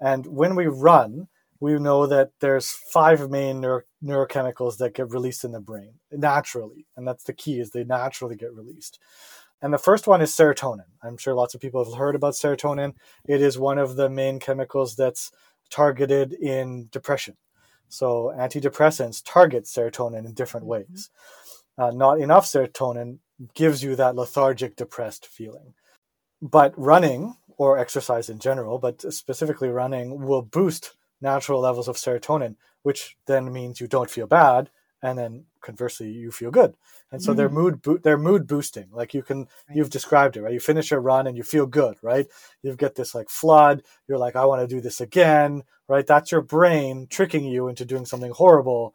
And when we run, we know that there's five main neuro- neurochemicals that get released in the brain naturally and that's the key is they naturally get released. And the first one is serotonin. I'm sure lots of people have heard about serotonin. It is one of the main chemicals that's targeted in depression. So antidepressants target serotonin in different mm-hmm. ways. Uh, not enough serotonin gives you that lethargic depressed feeling. But running or exercise in general but specifically running will boost natural levels of serotonin, which then means you don't feel bad, and then conversely you feel good. And so mm-hmm. they're mood bo- they're mood boosting. Like you can right. you've described it right. You finish your run and you feel good, right? You get this like flood. You're like I want to do this again, right? That's your brain tricking you into doing something horrible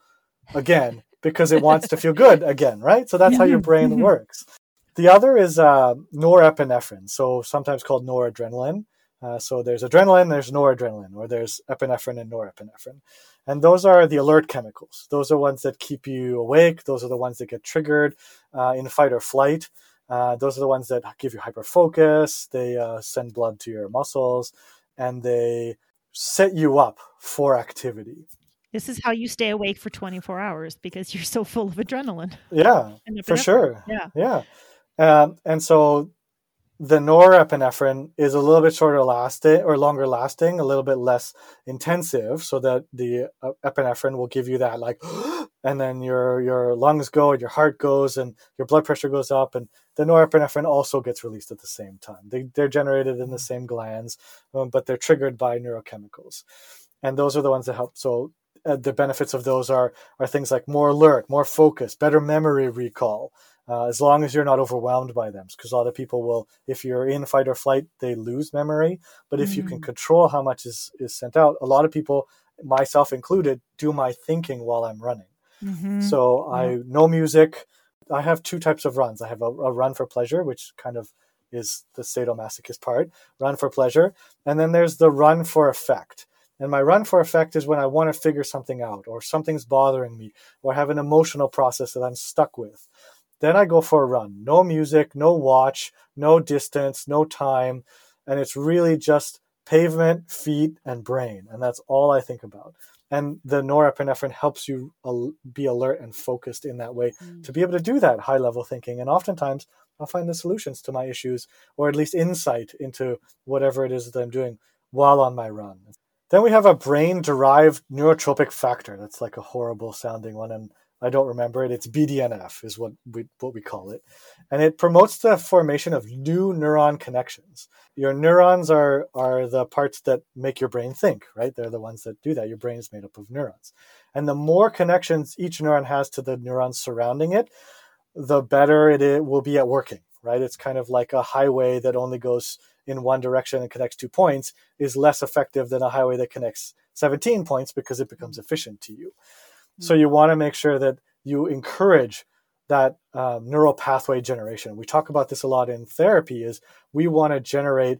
again because it wants to feel good again, right? So that's how your brain mm-hmm. works. The other is uh, norepinephrine, so sometimes called noradrenaline. Uh, so there's adrenaline, there's noradrenaline, or there's epinephrine and norepinephrine. And those are the alert chemicals. Those are ones that keep you awake. Those are the ones that get triggered uh, in fight or flight. Uh, those are the ones that give you hyper focus. They uh, send blood to your muscles and they set you up for activity. This is how you stay awake for 24 hours because you're so full of adrenaline. Yeah, for sure. Yeah. Yeah. Um, and so the norepinephrine is a little bit shorter lasting or longer lasting, a little bit less intensive, so that the uh, epinephrine will give you that like, and then your your lungs go and your heart goes and your blood pressure goes up, and the norepinephrine also gets released at the same time. They they're generated in the same glands, um, but they're triggered by neurochemicals, and those are the ones that help. So uh, the benefits of those are are things like more alert, more focus, better memory recall, uh, as long as you're not overwhelmed by them. Because a lot of people will, if you're in fight or flight, they lose memory. But if mm. you can mm. control how much is, is sent out, a lot of people, myself included, do my thinking while I'm running. Mm-hmm. So yeah. I know music. I have two types of runs. I have a, a run for pleasure, which kind of is the sadomasochist part, run for pleasure. And then there's the run for effect. And my run for effect is when I want to figure something out or something's bothering me or have an emotional process that I'm stuck with. Then I go for a run. No music, no watch, no distance, no time. And it's really just pavement, feet, and brain. And that's all I think about. And the norepinephrine helps you be alert and focused in that way mm. to be able to do that high level thinking. And oftentimes I'll find the solutions to my issues or at least insight into whatever it is that I'm doing while on my run. Then we have a brain derived neurotropic factor. That's like a horrible sounding one. And I don't remember it. It's BDNF is what we what we call it, and it promotes the formation of new neuron connections. Your neurons are are the parts that make your brain think, right? They're the ones that do that. Your brain is made up of neurons, and the more connections each neuron has to the neurons surrounding it, the better it will be at working, right? It's kind of like a highway that only goes in one direction and connects two points is less effective than a highway that connects 17 points because it becomes efficient to you. So you want to make sure that you encourage that um, neural pathway generation. We talk about this a lot in therapy. Is we want to generate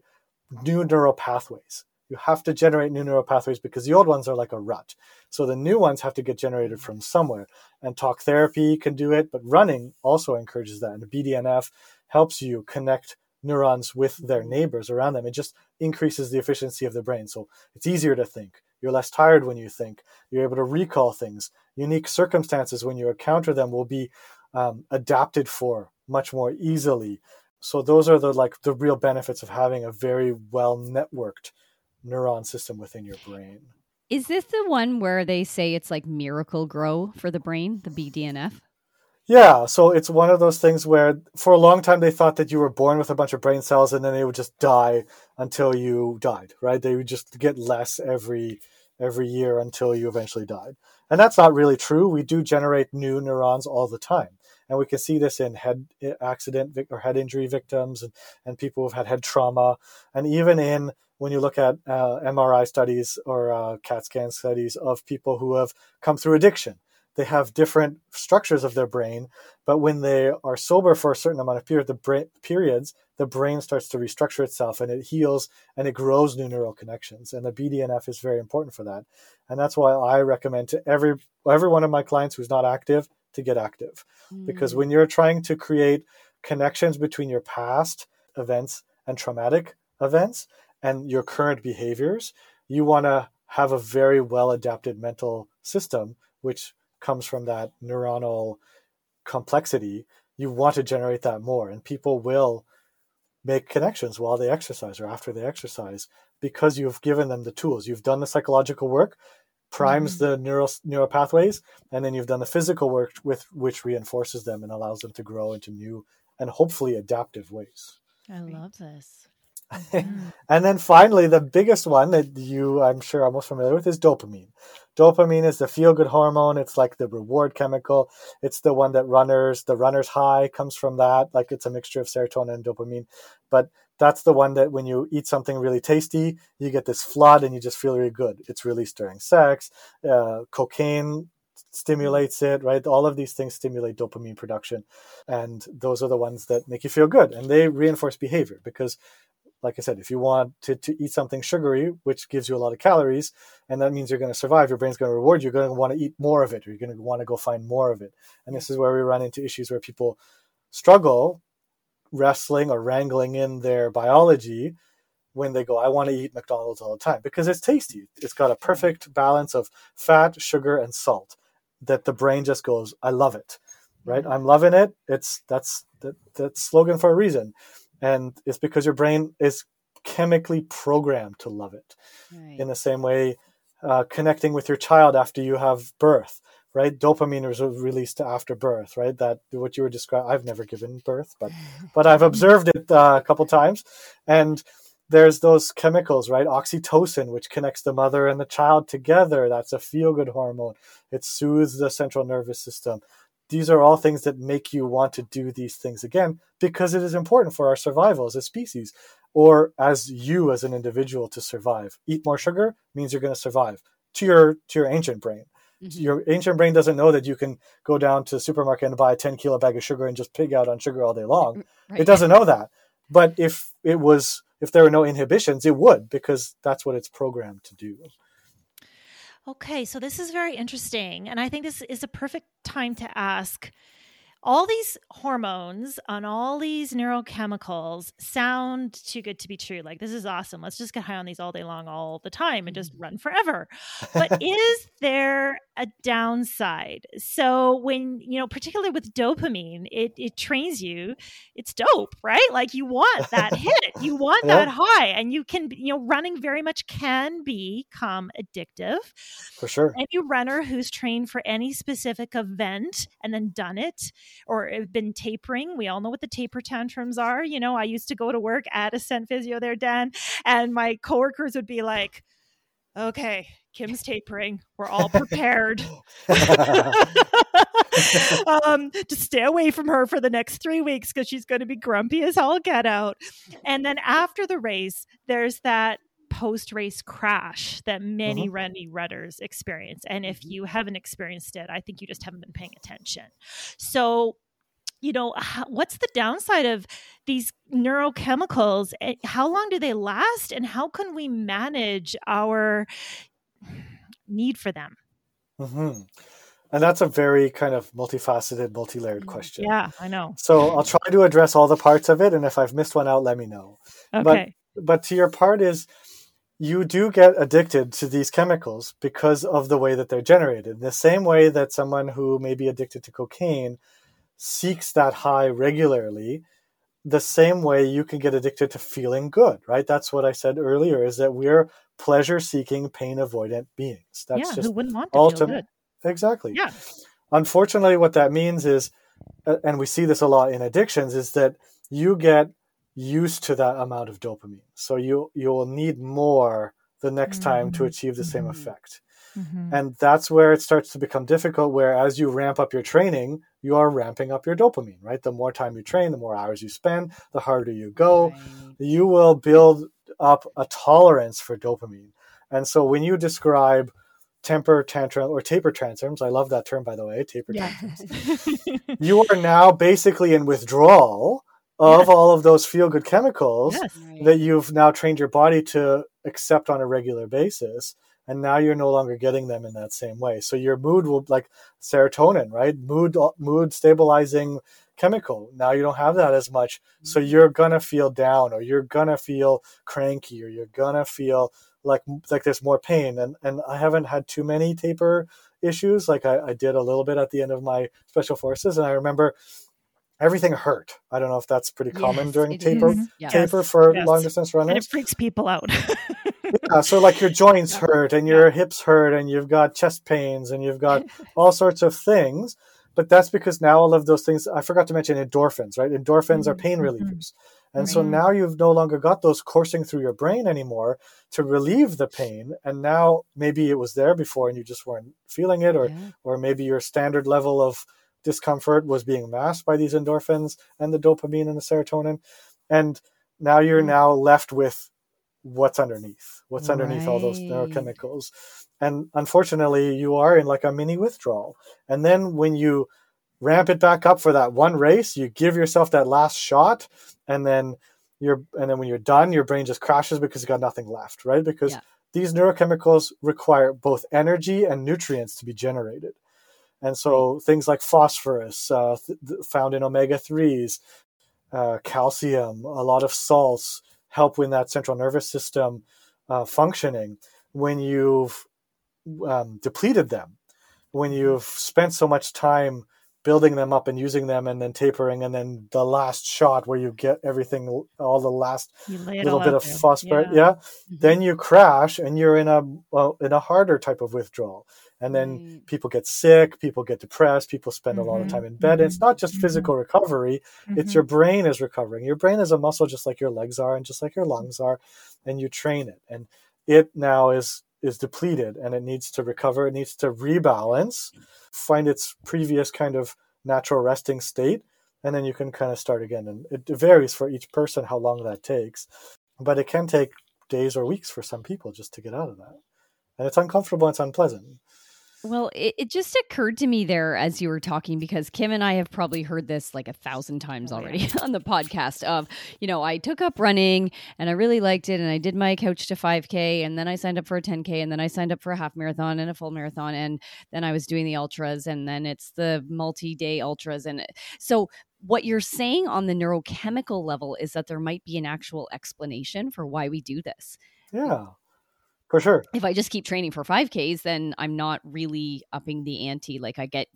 new neural pathways. You have to generate new neural pathways because the old ones are like a rut. So the new ones have to get generated from somewhere. And talk therapy can do it, but running also encourages that. And BDNF helps you connect neurons with their neighbors around them. It just increases the efficiency of the brain. So it's easier to think. You're less tired when you think. You're able to recall things. Unique circumstances, when you encounter them, will be um, adapted for much more easily. So those are the like the real benefits of having a very well networked neuron system within your brain. Is this the one where they say it's like Miracle-Gro for the brain, the BDNF? Yeah, so it's one of those things where for a long time they thought that you were born with a bunch of brain cells and then they would just die until you died, right? They would just get less every every year until you eventually died. And that's not really true. We do generate new neurons all the time. And we can see this in head accident or head injury victims and, and people who've had head trauma. And even in when you look at uh, MRI studies or uh, CAT scan studies of people who have come through addiction, they have different structures of their brain, but when they are sober for a certain amount of period, the bra- periods, the brain starts to restructure itself and it heals and it grows new neural connections. And the BDNF is very important for that. And that's why I recommend to every every one of my clients who's not active to get active. Mm. Because when you're trying to create connections between your past events and traumatic events and your current behaviors, you want to have a very well adapted mental system, which comes from that neuronal complexity. You want to generate that more, and people will make connections while they exercise or after they exercise because you've given them the tools. You've done the psychological work, primes mm-hmm. the neural neural pathways, and then you've done the physical work with which reinforces them and allows them to grow into new and hopefully adaptive ways. I love this. Mm-hmm. and then finally, the biggest one that you, I'm sure, are most familiar with is dopamine. Dopamine is the feel good hormone. It's like the reward chemical. It's the one that runners, the runner's high comes from that. Like it's a mixture of serotonin and dopamine. But that's the one that when you eat something really tasty, you get this flood and you just feel really good. It's released during sex. Uh, cocaine stimulates it, right? All of these things stimulate dopamine production. And those are the ones that make you feel good. And they reinforce behavior because like I said, if you want to, to eat something sugary, which gives you a lot of calories, and that means you're going to survive, your brain's going to reward you, you're going to want to eat more of it, or you're going to want to go find more of it. And this is where we run into issues where people struggle wrestling or wrangling in their biology when they go, I want to eat McDonald's all the time because it's tasty. It's got a mm-hmm. perfect balance of fat, sugar, and salt that the brain just goes, I love it. Right? Mm-hmm. I'm loving it. It's that's that, that's slogan for a reason and it's because your brain is chemically programmed to love it right. in the same way uh, connecting with your child after you have birth right? Dopamine is released after birth right? That what you were describing i've never given birth but but i've observed it uh, a couple times. And there's those chemicals right? Oxytocin which connects the mother and the child together. That's a feel good hormone. It soothes the central nervous system these are all things that make you want to do these things again because it is important for our survival as a species or as you as an individual to survive. Eat more sugar means you're going to survive to your to your ancient brain. Mm-hmm. Your ancient brain doesn't know that you can go down to the supermarket and buy a 10 kilo bag of sugar and just pig out on sugar all day long. Right. It doesn't know that. But if it was if there were no inhibitions, it would because that's what it's programmed to do. Okay, so this is very interesting. And I think this is a perfect time to ask all these hormones on all these neurochemicals sound too good to be true. Like, this is awesome. Let's just get high on these all day long, all the time, and just mm. run forever. But is there a downside? So, when, you know, particularly with dopamine, it, it trains you, it's dope, right? Like, you want that hit, you want yeah. that high, and you can, you know, running very much can become addictive. For sure. Any runner who's trained for any specific event and then done it or have been tapering. We all know what the taper tantrums are. You know, I used to go to work at Ascent Physio there, Dan, and my coworkers would be like, okay, Kim's tapering. We're all prepared um, to stay away from her for the next three weeks because she's going to be grumpy as hell get out. And then after the race, there's that post race crash that many mm-hmm. runny runners experience. And if mm-hmm. you haven't experienced it, I think you just haven't been paying attention. So, you know, what's the downside of these neurochemicals? How long do they last? And how can we manage our need for them? Mm-hmm. And that's a very kind of multifaceted, multi layered mm, question. Yeah, I know. So I'll try to address all the parts of it. And if I've missed one out, let me know. Okay. But, but to your part is you do get addicted to these chemicals because of the way that they're generated. The same way that someone who may be addicted to cocaine seeks that high regularly, the same way you can get addicted to feeling good, right? That's what I said earlier is that we're pleasure seeking, pain avoidant beings. That's yeah, just who wouldn't want to feel good? Exactly. Yeah. Unfortunately, what that means is, and we see this a lot in addictions, is that you get used to that amount of dopamine. So you you will need more the next mm-hmm. time to mm-hmm. achieve the same mm-hmm. effect. Mm-hmm. And that's where it starts to become difficult where as you ramp up your training, you are ramping up your dopamine, right? The more time you train, the more hours you spend, the harder you go, right. you will build up a tolerance for dopamine. And so when you describe temper tantrum or taper tantrums. I love that term, by the way, taper Yeah. tantrums. you are now basically in withdrawal of Yes. all of those feel good chemicals yes. That you've now trained your body to accept on a regular basis. And now you're no longer getting them in that same way. So your mood will like serotonin, right? Mood uh, mood stabilizing chemical. Now you don't have that as much. So mm-hmm. you're gonna feel down or you're gonna feel cranky or you're gonna feel like like there's more pain. And and I haven't had too many taper issues. Like I, I did a little bit at the end of my special forces and I remember everything hurt. I don't know if that's pretty common Yes, during taper is. Yeah. taper for Yes. long distance And runners. it freaks people out. Yeah, so like your joints hurt and your hips hurt and you've got chest pains and you've got all sorts of things. But that's because now all of those things I forgot to mention endorphins, right? Endorphins are pain Mhm. relievers. And so now you've no longer got those coursing through your brain anymore to relieve the pain. And now maybe it was there before and you just weren't feeling it, or Yeah. or maybe your standard level of discomfort was being masked by these endorphins and the dopamine and the serotonin. And now you're Mm. now left with what's underneath, what's underneath all those neurochemicals. And unfortunately, you are in like a mini withdrawal. And then when you ramp it back up for that one race, you give yourself that last shot, and then you're and then when you're done, your brain just crashes because you got nothing left, right? Because Yeah. these neurochemicals require both energy and nutrients to be generated. And so things like phosphorus, uh, th- found in omega 3s, uh, calcium, a lot of salts help with that central nervous system uh, functioning. When you've um, depleted them, when you've spent so much time building them up and using them and then tapering, and then the last shot where you get everything, all the last You lay it little bit of there. phosphorus, Yeah. yeah, then you crash and you're in a well, in a harder type of withdrawal. And then people get sick people get depressed people spend a lot of Mhm, time in bed. It's not just mhm. physical recovery. It's your brain is recovering. Your brain is a muscle just like your legs are and just like your lungs are and you train it. And it now is is depleted and it needs to recover it needs to rebalance find its previous kind of natural resting state and then you can kind of start again. And it varies for each person how long that takes but it can take days or weeks for some people just to get out of that. And it's uncomfortable it's unpleasant Well, it, it just occurred to me there as you were talking because Kim and I have probably heard this like a thousand times Oh, yeah. already on the podcast of, you know, I took up running and I really liked it and I did my Couch to 5K and then I signed up for a 10K and then I signed up for a half marathon and a full marathon and then I was doing the ultras and then it's the multi day ultras. And so what you're saying on the neurochemical level is that there might be an actual explanation for why we do this. yeah for sure if I just keep training for 5Ks, then I'm not really upping the ante. Like I get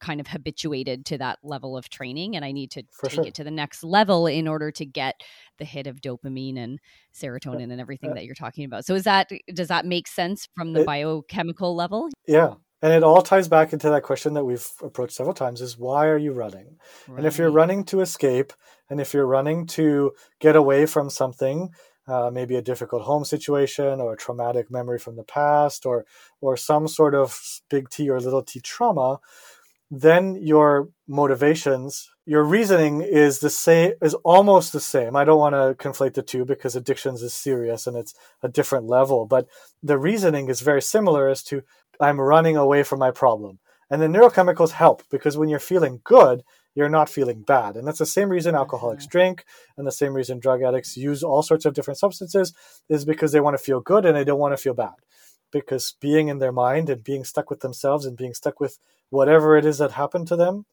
kind of habituated to that level of training and I need to For take sure. it to the next level in order to get the hit of dopamine and serotonin and everything Uh, that you're talking about. So is that does that make sense from the It- biochemical level? Yeah. And it all ties back into that question that we've approached several times is why are you running? And if you're running to escape, and if you're running to get away from something, uh, maybe a difficult home situation or a traumatic memory from the past or or some sort of big T or little t trauma, then your motivations, your reasoning is the same is almost the same. I don't want to conflate the two because addictions is serious and it's a different level, but the reasoning is very similar as to I'm running away from my problem. And the neurochemicals help because when you're feeling good, you're not feeling bad. And that's the same reason alcoholics drink and the same reason drug addicts use all sorts of different substances is because they want to feel good and they don't want to feel bad. Because being in their mind and being stuck with themselves and being stuck with whatever it is that happened to them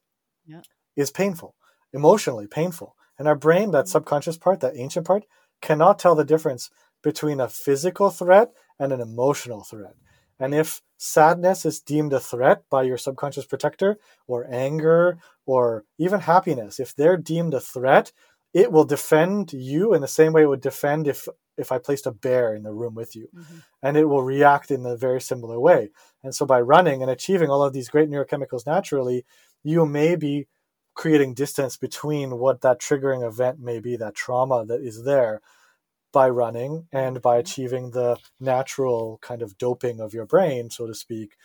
Yeah. is painful, emotionally painful. And our brain, that mm-hmm. subconscious part, that ancient part, cannot tell the difference between a physical threat and an emotional threat. And if sadness is deemed a threat by your subconscious protector, or anger, or even happiness, if they're deemed a threat, it will defend you in the same way it would defend if if I placed a bear in the room with you, Mhm. and it will react in a very similar way. And so, by running and achieving all of these great neurochemicals naturally, you may be creating distance between what that triggering event may be, that trauma that is there, by running and by achieving the natural kind of doping of your brain, so to speak.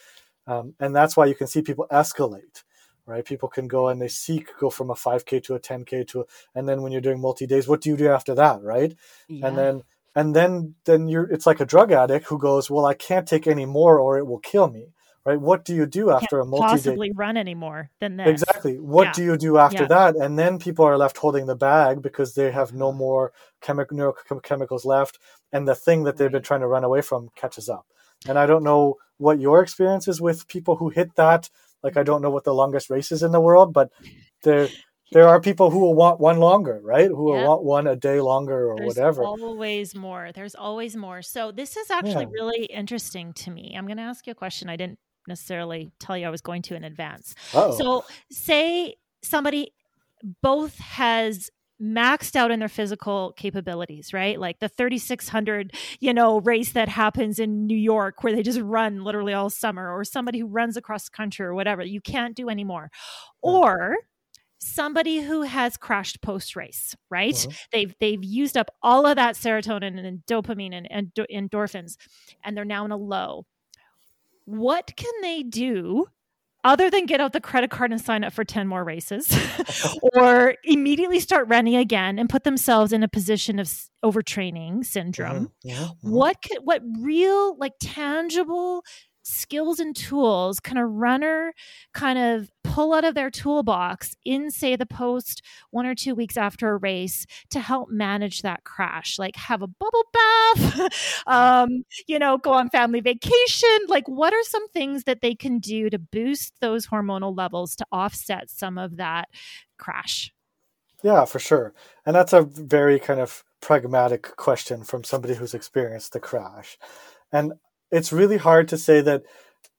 Um, and that's why you can see people escalate, right? People can go and they seek go from a 5K to a 10K to, a, and then when you're doing multi days, what do you do after that, right? Yeah. And then and then then you're it's like a drug addict who goes well i can't take any more or it will kill me right what do you do after a multi possibly run anymore than that? exactly what Yeah. do you do after Yeah. that and then people are left holding the bag because they have no mm-hmm. more chemi- neurochemicals left and the thing that they've been trying to run away from catches up and i don't know what your experience is with people who hit that like i don't know what the longest race is in the world but there there are people who will want one longer right who will want one a day longer or whatever. There's whatever always more. There's always more. So this is actually Yeah. really interesting to me. I'm going to ask you a question I didn't necessarily tell you I was going to in advance. Uh-oh. So say somebody both has maxed out in their physical capabilities, right? Like the 3600, you know, race that happens in New York where they just run literally all summer or somebody who runs across the country or whatever. You can't do anymore. Or somebody who has crashed post race, right? Mhm. They've they've used up all of that serotonin and dopamine and, and endorphins and they're now in a low. What can they do other than get out the credit card and sign up for 10 more races or immediately start running again and put themselves in a position of overtraining syndrome? Mhm, mhm, mhm. What could, what real like tangible skills and tools can a runner kind of pull out of their toolbox in say the post one or two weeks after a race to help manage that crash like have a bubble bath um you know go on family vacation like what are some things that they can do to boost those hormonal levels to offset some of that crash Yeah, for sure. And that's a very kind of pragmatic question from somebody who's experienced the crash. And it's really hard to say that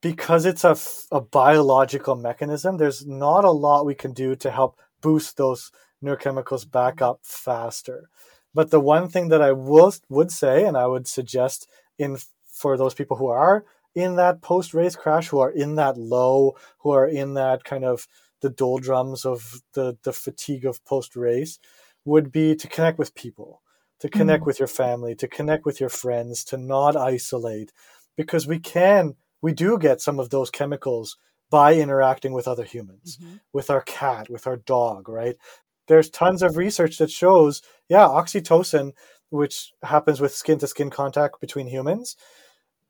because it's a, a biological mechanism, there's not a lot we can do to help boost those neurochemicals back mm-hmm. up faster. But the one thing that I will, would say, and I would suggest in for those people who are in that post race crash, who are in that low, who are in that kind of the doldrums of the, the fatigue of post race, would be to connect with people, to connect mm-hmm. with your family, to connect with your friends, to not isolate, because we can, we do get some of those chemicals by interacting with other humans, mm-hmm. with our cat, with our dog, right? There's tons of research that shows, yeah, oxytocin, which happens with skin to skin contact between humans,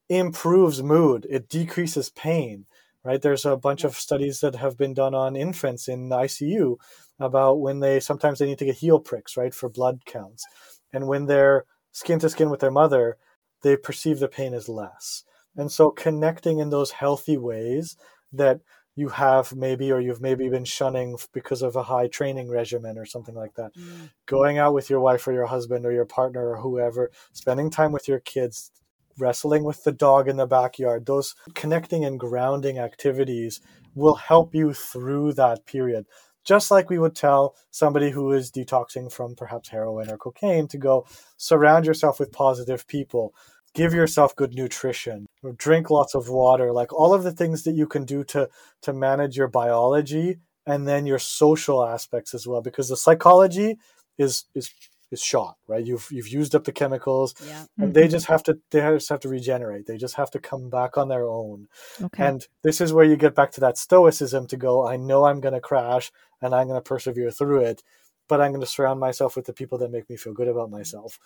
improves mood, it decreases pain, right? There's a bunch of studies that have been done on infants in ICU about when they sometimes they need to get heel pricks, right, for blood counts. And when they're skin to skin with their mother, they perceive the pain as less. And so connecting in those healthy ways that you have maybe or you've maybe been shunning because of a high training regimen or something like that. Mm. Going out with your wife or your husband or your partner or whoever spending time with your kids wrestling with the dog in the backyard those connecting and grounding activities will help you through that period. Just like we would tell somebody who is detoxing from perhaps heroin or cocaine to go surround yourself with positive people give yourself good nutrition or drink lots of water like all of the things that you can do to to manage your biology and then your social aspects as well because the psychology is is is shot right? You've you've used up the chemicals Yeah. and they mm-hmm. just have to they just have to regenerate. They just have to come back on their own. Okay. And this is where you get back to that stoicism to go i know i'm going to crash and i'm going to persevere through it but i'm going to surround myself with the people that make me feel good about myself.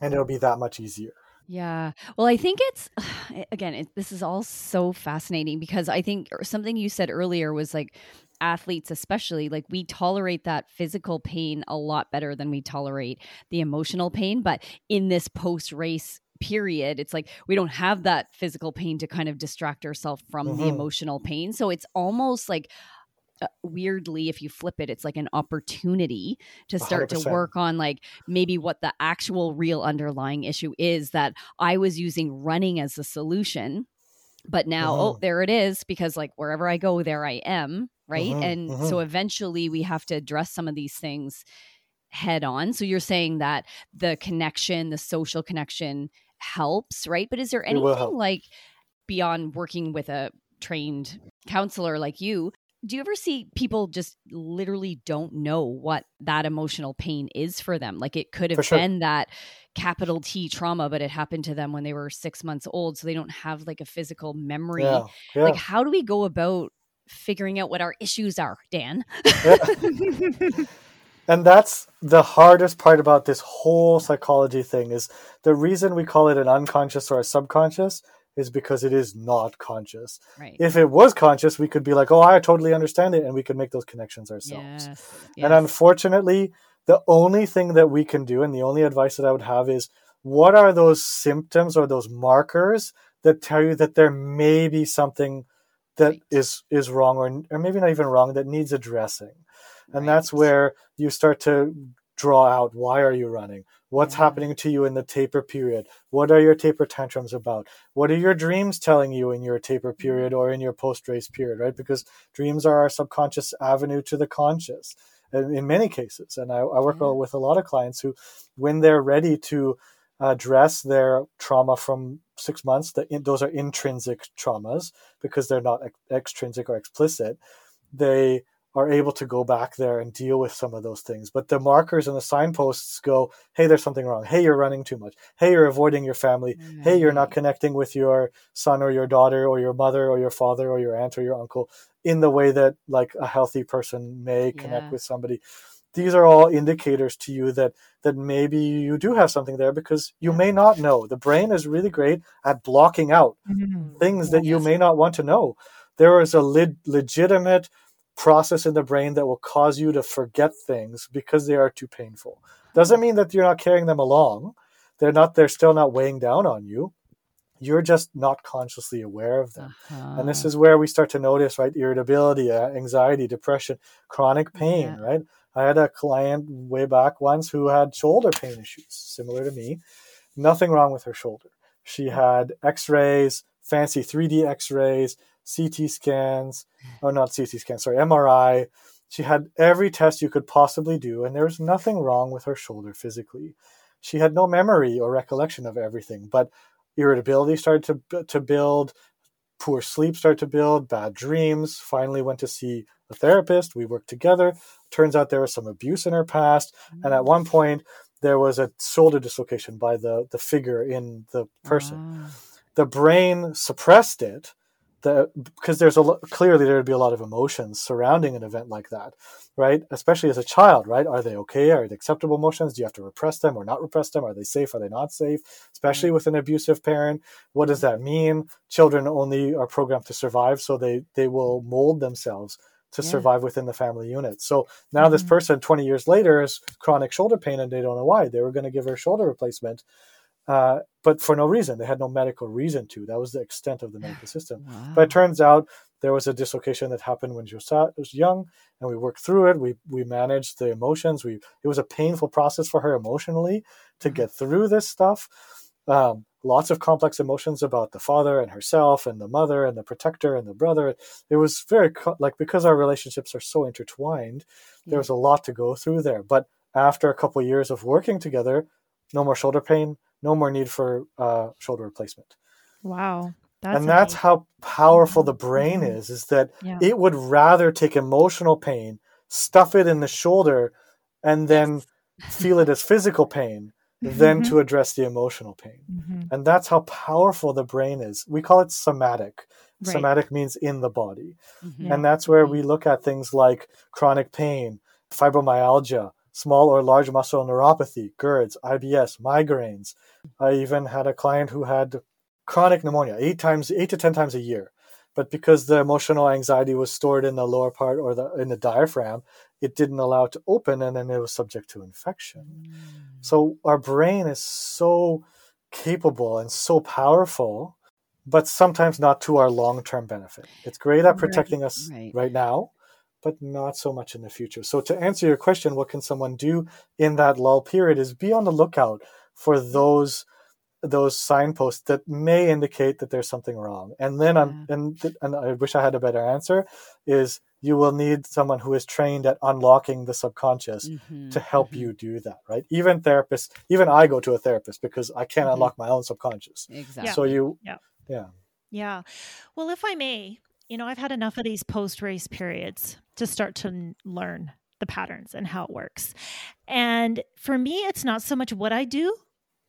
And it'll be that much easier Yeah. Well, I think it's again, it, this is all so fascinating because I think something you said earlier was like athletes especially like we tolerate that physical pain a lot better than we tolerate the emotional pain, but in this post race period it's like we don't have that physical pain to kind of distract ourselves from the Mhm. emotional pain so it's almost like uh, weirdly if you flip it it's like an opportunity to start to 100%. work on like maybe what the actual real underlying issue is that I was using running as a solution but now oh Mhm. there it is because like wherever I go there I am right Mhm, and mhm. so eventually we have to address some of these things head on so you're saying that the connection the social connection helps right but is there anything like beyond working with a trained counselor like you do you ever see people just literally don't know what that emotional pain is for them like it could have sure. been that capital t trauma but it happened to them when they were six months old so they don't have like a physical memory yeah yeah like how do we go about figuring out what our issues are dan Yeah. and that's the hardest part about this whole psychology thing is the reason we call it an unconscious or a subconscious is because it is not conscious. Right. If it was conscious, we could be like, "Oh, I totally understand it," and we could make those connections ourselves. Yes. And yes. unfortunately, the only thing that we can do, and the only advice that I would have is, what are those symptoms or those markers that tell you that there may be something that Right. is is wrong, or or maybe not even wrong, that needs addressing? And that's where you start to draw out why are you running what's happening to you in the taper period? What are your taper tantrums about? What are your dreams telling you in your taper Mm-hmm. period or in your post race period right? Because dreams are our subconscious avenue to the conscious in, in many cases. And i, I work Yeah. with a lot of clients who when they're ready to address their trauma from six months that in, those are intrinsic traumas because they're not ex- extrinsic or explicit. They are able to go back there and deal with some of those things. But the markers and the signposts go, hey, there's something wrong. Hey, you're running too much. Hey, you're avoiding your family. Hey, you're not connecting with your son or your daughter or your mother or your father or your aunt or your uncle in the way that like a healthy person may connect Yeah. with somebody. These are all indicators to you that that maybe you do have something there because you may not know. The brain is really great at blocking out Mhm. things that you may not want to know. There is a le- legitimate process in the brain that will cause you to forget things because they are too painful. Doesn't mean that you're not carrying them along. They're not they're still not weighing down on you. You're just not consciously aware of them. And this Uh-huh. is where we start to notice, right? Irritability, uh, anxiety, depression, chronic pain, Yeah. right? I had a client way back once who had shoulder pain issues, similar to me. Nothing wrong with her shoulder. She had x rays, fancy 3D x rays, CT scans, or not CT scans, sorry, MRI. She had every test you could possibly do, and there was nothing wrong with her shoulder physically. She had no memory or recollection of everything, but irritability started to, to build, poor sleep started to build, bad dreams. Finally, went to see a therapist. We worked together. Turns out there was some abuse in her past, and at one point there was a shoulder dislocation by the the figure in the person. Wow. The brain suppressed it. The, because there's a lo- clearly there would be a lot of emotions surrounding an event like that, right? Especially as a child, right? Are they okay? Are they acceptable emotions? Do you have to repress them or not repress them? Are they safe? Are they not safe? Especially Right. with an abusive parent, what does that mean? Children only are programmed to survive, so they they will mold themselves to Yeah. survive within the family unit. So now this Mhm. person, 20 years later, has chronic shoulder pain, and they don't know why. They were going to give her a shoulder replacement, uh, but for no reason. They had no medical reason to. That was the extent of the medical system. Wow. But it turns out there was a dislocation that happened when she was, young, and we worked through it. We we managed the emotions. We it was a painful process for her emotionally to Mhm. get through this stuff. Um, lots of complex emotions about the father and herself and the mother and the protector and the brother. It was very co- like because our relationships are so intertwined. There was a lot to go through there. But after a couple of years of working together, no more shoulder pain, no more need for uh, shoulder replacement Wow. That's and that's amazing. how powerful the Mhm. brain Mhm. is is that Yeah. it would rather take emotional pain stuff it in the shoulder and then feel it as physical pain than Mhm. to address the emotional pain Mhm. and that's how powerful the brain is we call it somatic Right. somatic means in the body Mhm. and that's where we look at things like chronic pain fibromyalgia small or large muscle neuropathy GERDs IBS migraines. I even had a client who had chronic pneumonia eight times eight to ten times a year. But because the emotional anxiety was stored in the lower part or the in the diaphragm it didn't allow it to open and then it was subject to infection. Mm. So our brain is so capable and so powerful but sometimes not to our long-term benefit. It's great at Right, protecting us right. right now but not so much in the future so to answer your question what can someone do in that lull period is be on the lookout for those those signposts that may indicate that there's something wrong and then I'm, and th- and I wish I had a better answer is you will need someone who is trained at unlocking the subconscious Mhm. to help Mhm. you do that right even therapists even I go to a therapist because I can't Mhm. unlock my own subconscious Exactly. so you Yeah. yeah Yeah. Well, if I may, you know, I've had enough of these post race periods to start to learn the patterns and how it works. And for me, it's not so much what I do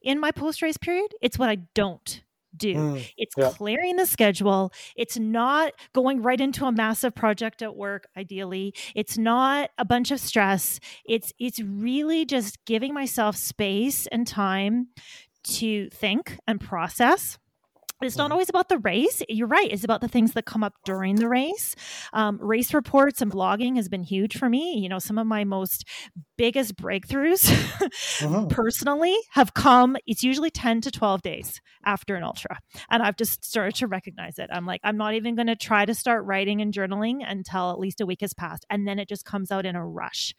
in my post race period, it's what I don't do. Mm, It's yeah. clearing the schedule. It's not going right into a massive project at work ideally. It's not a bunch of stress. It's it's really just giving myself space and time to think and process. It's not Mhm. always about the race. You're right. It's about the things that come up during the race. Um, race reports and blogging has been huge for me. You know, some of my most biggest breakthroughs Mhm. personally have come, it's usually 10 to 12 days after an ultra. And I've just started to recognize it. I'm like, I'm not even going to try to start writing and journaling until at least a week has passed. And then it just comes out in a rush.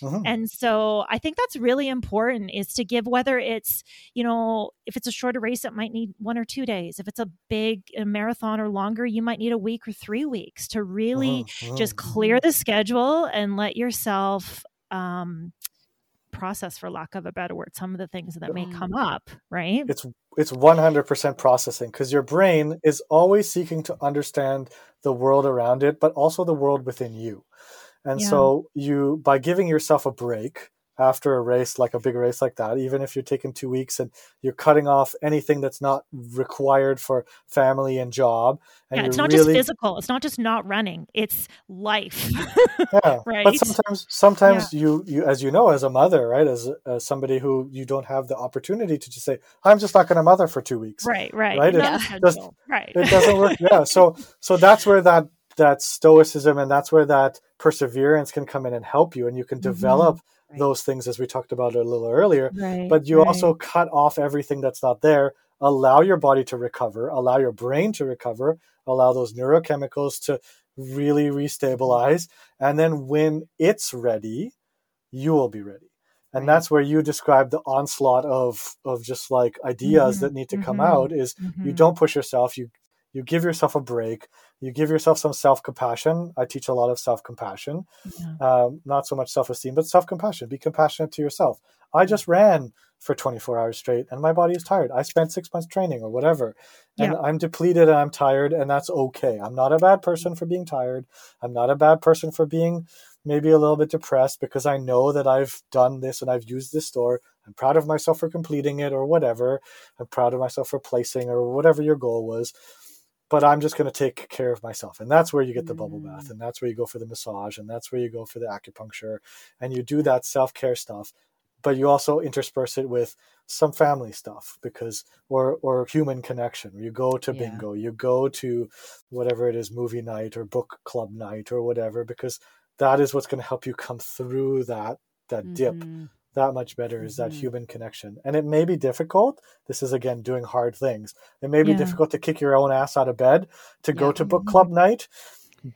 Mhm. And so I think that's really important is to give whether it's, you know, if it's a shorter race, it might need one or two days. If it's a big a marathon or longer, you might need a week or three weeks to really Mhm. just Mhm. clear the schedule and let yourself um, process, for lack of a better word, some of the things that may Mm. come up, right? it's it's 100% processing because your brain is always seeking to understand the world around it but also the world within you and Yeah. so you by giving yourself a break after a race like a big race like that even if you're taking two weeks and you're cutting off anything that's not required for family and job and Yeah, it's not really just physical. It's not just not running. It's life. yeah right? but sometimes sometimes you you as you know as a mother right as, as somebody who you don't have the opportunity to just say i'm just not going to mother for two weeks right, right. Right? Yeah. essential. right. it doesn't work yeah so so that's where that that stoicism and that's where that perseverance can come in and help you and you can Mhm. develop Right. those things as we talked about a little earlier right. but you right. also cut off everything that's not there allow your body to recover allow your brain to recover allow those neurochemicals to really restabilize and then when it's ready you will be ready and that's where you describe the onslaught of of just like ideas Mhm, that need to come mhm, out is you Mhm. don't push yourself you you give yourself a break. You give yourself some self-compassion. I teach a lot of self-compassion. Yeah. um, not so much self-esteem but self-compassion. Be compassionate to yourself. I just ran for 24 hours straight and my body is tired. I spent six months training or whatever. And Yeah. i'm depleted and i'm tired and that's okay. I'm not a bad person for being tired. I'm not a bad person for being maybe a little bit depressed because i know that i've done this and i've used this store. I'm proud of myself for completing it or whatever. I'm proud of myself for placing or whatever your goal was but I'm just going to take care of myself. And that's where you get the bubble bath. Mm. And that's where you go for the massage. And that's where you go for the acupuncture. And you do that self care stuff. But you also intersperse it with some family stuff because, or, or human connection. You go to Yeah. bingo, you go to whatever it is, movie night or book club night or whatever, because that is what's going to help you come through that, that dip Mhm. That much better is that Mhm. human connection. And it may be difficult. This is again doing hard things. It may be Yeah. difficult to kick your own ass out of bed to go to book club night,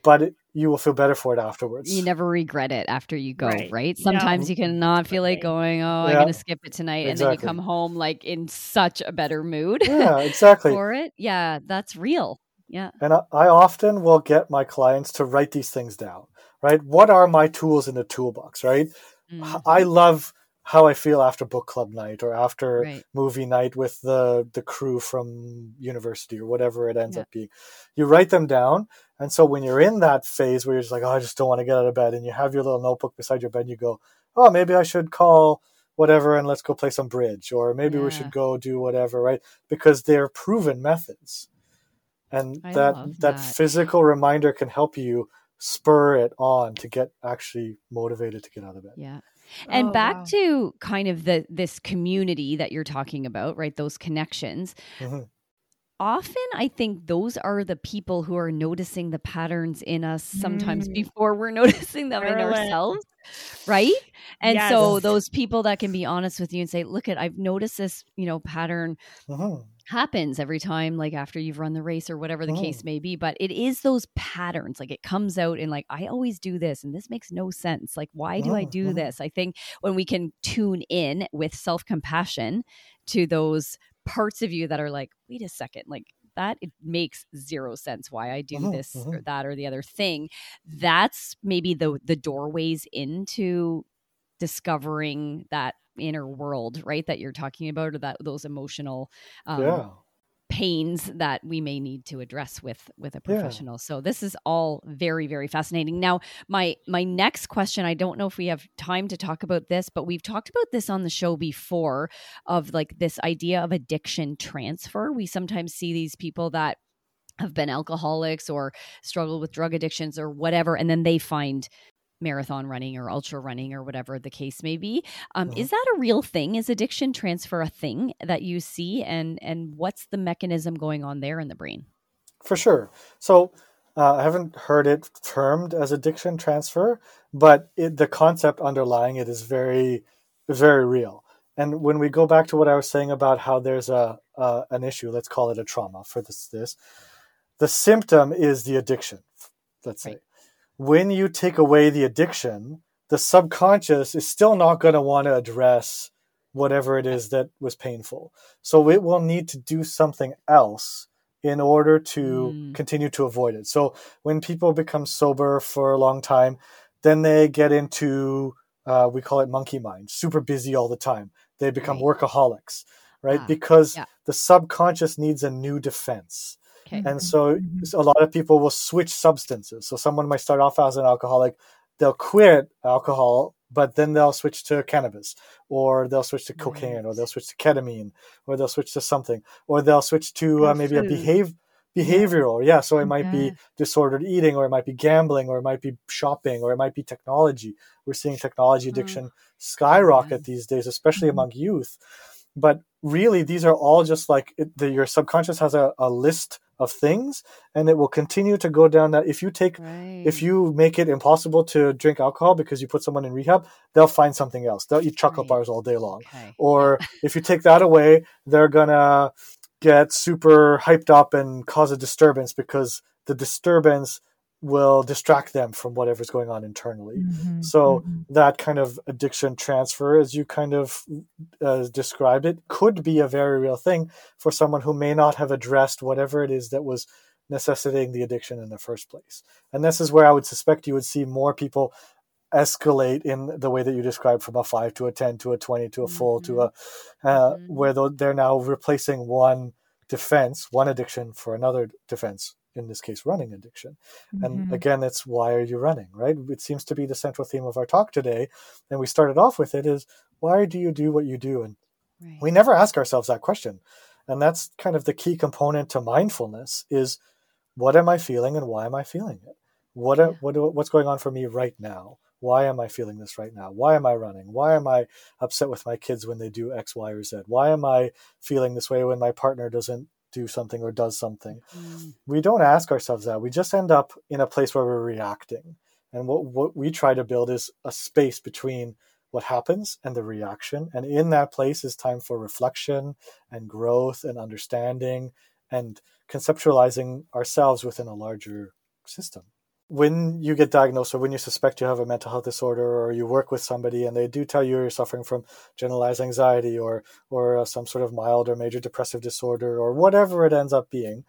but it, you will feel better for it afterwards. You never regret it after you go, Right. right? No. Sometimes you cannot feel like going, oh, I'm going to skip it tonight. And then you come home like in such a better mood yeah, exactly. for it. Yeah, that's real. Yeah. And I, I often will get my clients to write these things down, right? What are my tools in the toolbox, right? H- Mhm. I love how I feel after book club night or after Right. movie night with the the crew from university or whatever it ends Yeah. up being. You write them down, and so when you're in that phase where you're just like, oh, I just don't want to get out of bed, and you have your little notebook beside your bed, and you go, oh, maybe I should call whatever and let's go play some bridge, or maybe we should go do whatever, right? Because they're proven methods, and that, that that. physical reminder can help you spur it on to get actually motivated to get out of bed. Yeah. And Oh, back wow. to kind of the this community that you're talking about, right? Those connections. Mhm. Often I think those are the people who are noticing the patterns in us sometimes Mm. before we're noticing them in ourselves. Right. And so those people that can be honest with you and say, look at I've noticed this, you know, pattern Mhm. Happens every time like after you've run the race or whatever the Mm. case may be but it is those patterns like it comes out in like i always do this and this makes no sense like why do i Mm, do mhm. this i think when we can tune in with self-compassion to those parts of you that are like wait a second like that it makes zero sense why i do Mhm, this or mhm. that or the other thing that's maybe the the doorways into discovering that inner world right that you're talking about or that those emotional um, yeah. pains that we may need to address with with a professional. Yeah. So this is all very very fascinating. Now, my my next question, I don't know if we have time to talk about this, but we've talked about this on the show before of like this idea of addiction transfer. We sometimes see these people that have been alcoholics or struggle with drug addictions or whatever and then they find marathon running or ultra running or whatever the case may be. Um, mm-hmm. Is that a real thing? Is addiction transfer a thing that you see, and and what's the mechanism going on there in the brain? For sure. So uh, I haven't heard it termed as addiction transfer, but it, the concept underlying it is very very real. And when we go back to what I was saying about how there's a uh, an issue, let's call it a trauma for this this, the symptom is the addiction. Let's say. Right when you take away the addiction, the subconscious is still not going to want to address whatever it is that was painful. So it will need to do something else in order to mm. continue to avoid it. So when people become sober for a long time, then they get into uh, we call it monkey mind, super busy all the time. They become right. workaholics, right? Ah, because yeah. the subconscious needs a new defense. Okay. And so mm-hmm. a lot of people will switch substances. So someone might start off as an alcoholic, they'll quit alcohol, but then they'll switch to cannabis, or they'll switch to cocaine, right. or they'll switch to ketamine, or they'll switch to something, or they'll switch to uh, maybe a behave behavioral. Yeah, so it might be disordered eating, or it might be gambling, or it might be shopping, or it might be technology. We're seeing technology hmm. addiction skyrocket these days, especially mm-hmm. among youth. But really, these are all just like it, the, your subconscious has a, a list of things and it will continue to go down that if you take right. if you make it impossible to drink alcohol because you put someone in rehab they'll find something else they'll eat chocolate right. bars all day long okay. or if you take that away they're gonna get super hyped up and cause a disturbance because the disturbance will distract them from whatever's going on internally. Mm-hmm, so mm-hmm. that kind of addiction transfer, as you kind of uh, described it, could be a very real thing for someone who may not have addressed whatever it is that was necessitating the addiction in the first place. And this is where I would suspect you would see more people escalate in the way that you described from a 5 to a 10 to a 20 to a full mm-hmm. to a uh, mm-hmm. where they're now replacing one defense one addiction for another defense in this case running addiction. Mm-hmm. and again it's why are you running right? It seems to be the central theme of our talk today and we started off with it is why do you do what you do? And right. we never ask ourselves that question. And that's kind of the key component to mindfulness is what am i feeling and why am i feeling it? What, yeah. what what's going on for me right now? Why am i feeling this right now? Why am i running? Why am i upset with my kids when they do x y or z? Why am i feeling this way when my partner doesn't do something or does something. Mm. We don't ask ourselves that. We just end up in a place where we're reacting. And what, what we try to build is a space between what happens and the reaction. And in that place is time for reflection and growth and understanding and conceptualizing ourselves within a larger system when you get diagnosed or when you suspect you have a mental health disorder or you work with somebody and they do tell you you're suffering from generalized anxiety or or uh, some sort of mild or major depressive disorder or whatever it ends up being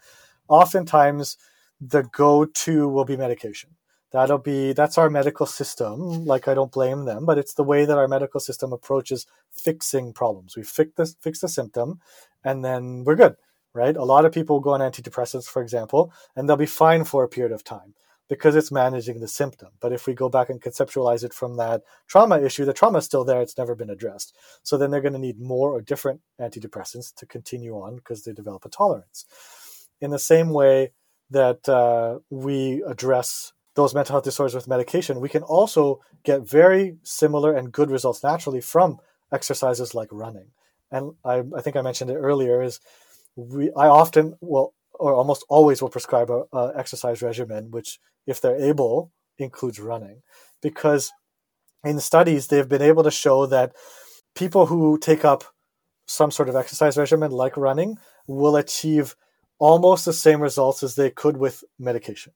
oftentimes the go-to will be medication. That'll be that's our medical system. Like i don't blame them but it's the way that our medical system approaches fixing problems. We fix the, fix the symptom and then we're good right? A lot of people go on antidepressants for example and they'll be fine for a period of time because it's managing the symptom. But if we go back and conceptualize it from that trauma issue, the trauma is still there, it's never been addressed. So then they're going to need more or different antidepressants to continue on because they develop a tolerance. In the same way that uh, we address those mental health disorders with medication, we can also get very similar and good results naturally from exercises like running. And I, I think I mentioned it earlier is we I often will or almost always will prescribe a, a exercise regimen, which, if they're able, includes running, because in studies they've been able to show that people who take up some sort of exercise regimen like running will achieve almost the same results as they could with medication.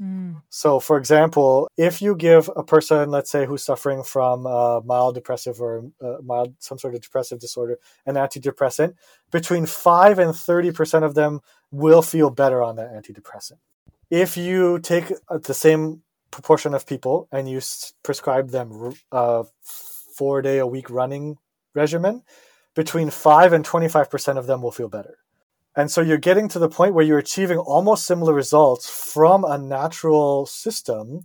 Mm. So, for example, if you give a person, let's say, who's suffering from uh, mild depressive or uh, mild some sort of depressive disorder, an antidepressant, between five and thirty percent of them will feel better on that antidepressant. If you take uh, the same proportion of people and you prescribe them a uh, four day a week running regimen, between five and twenty five percent of them will feel better. And so you're getting to the point where you're achieving almost similar results from a natural system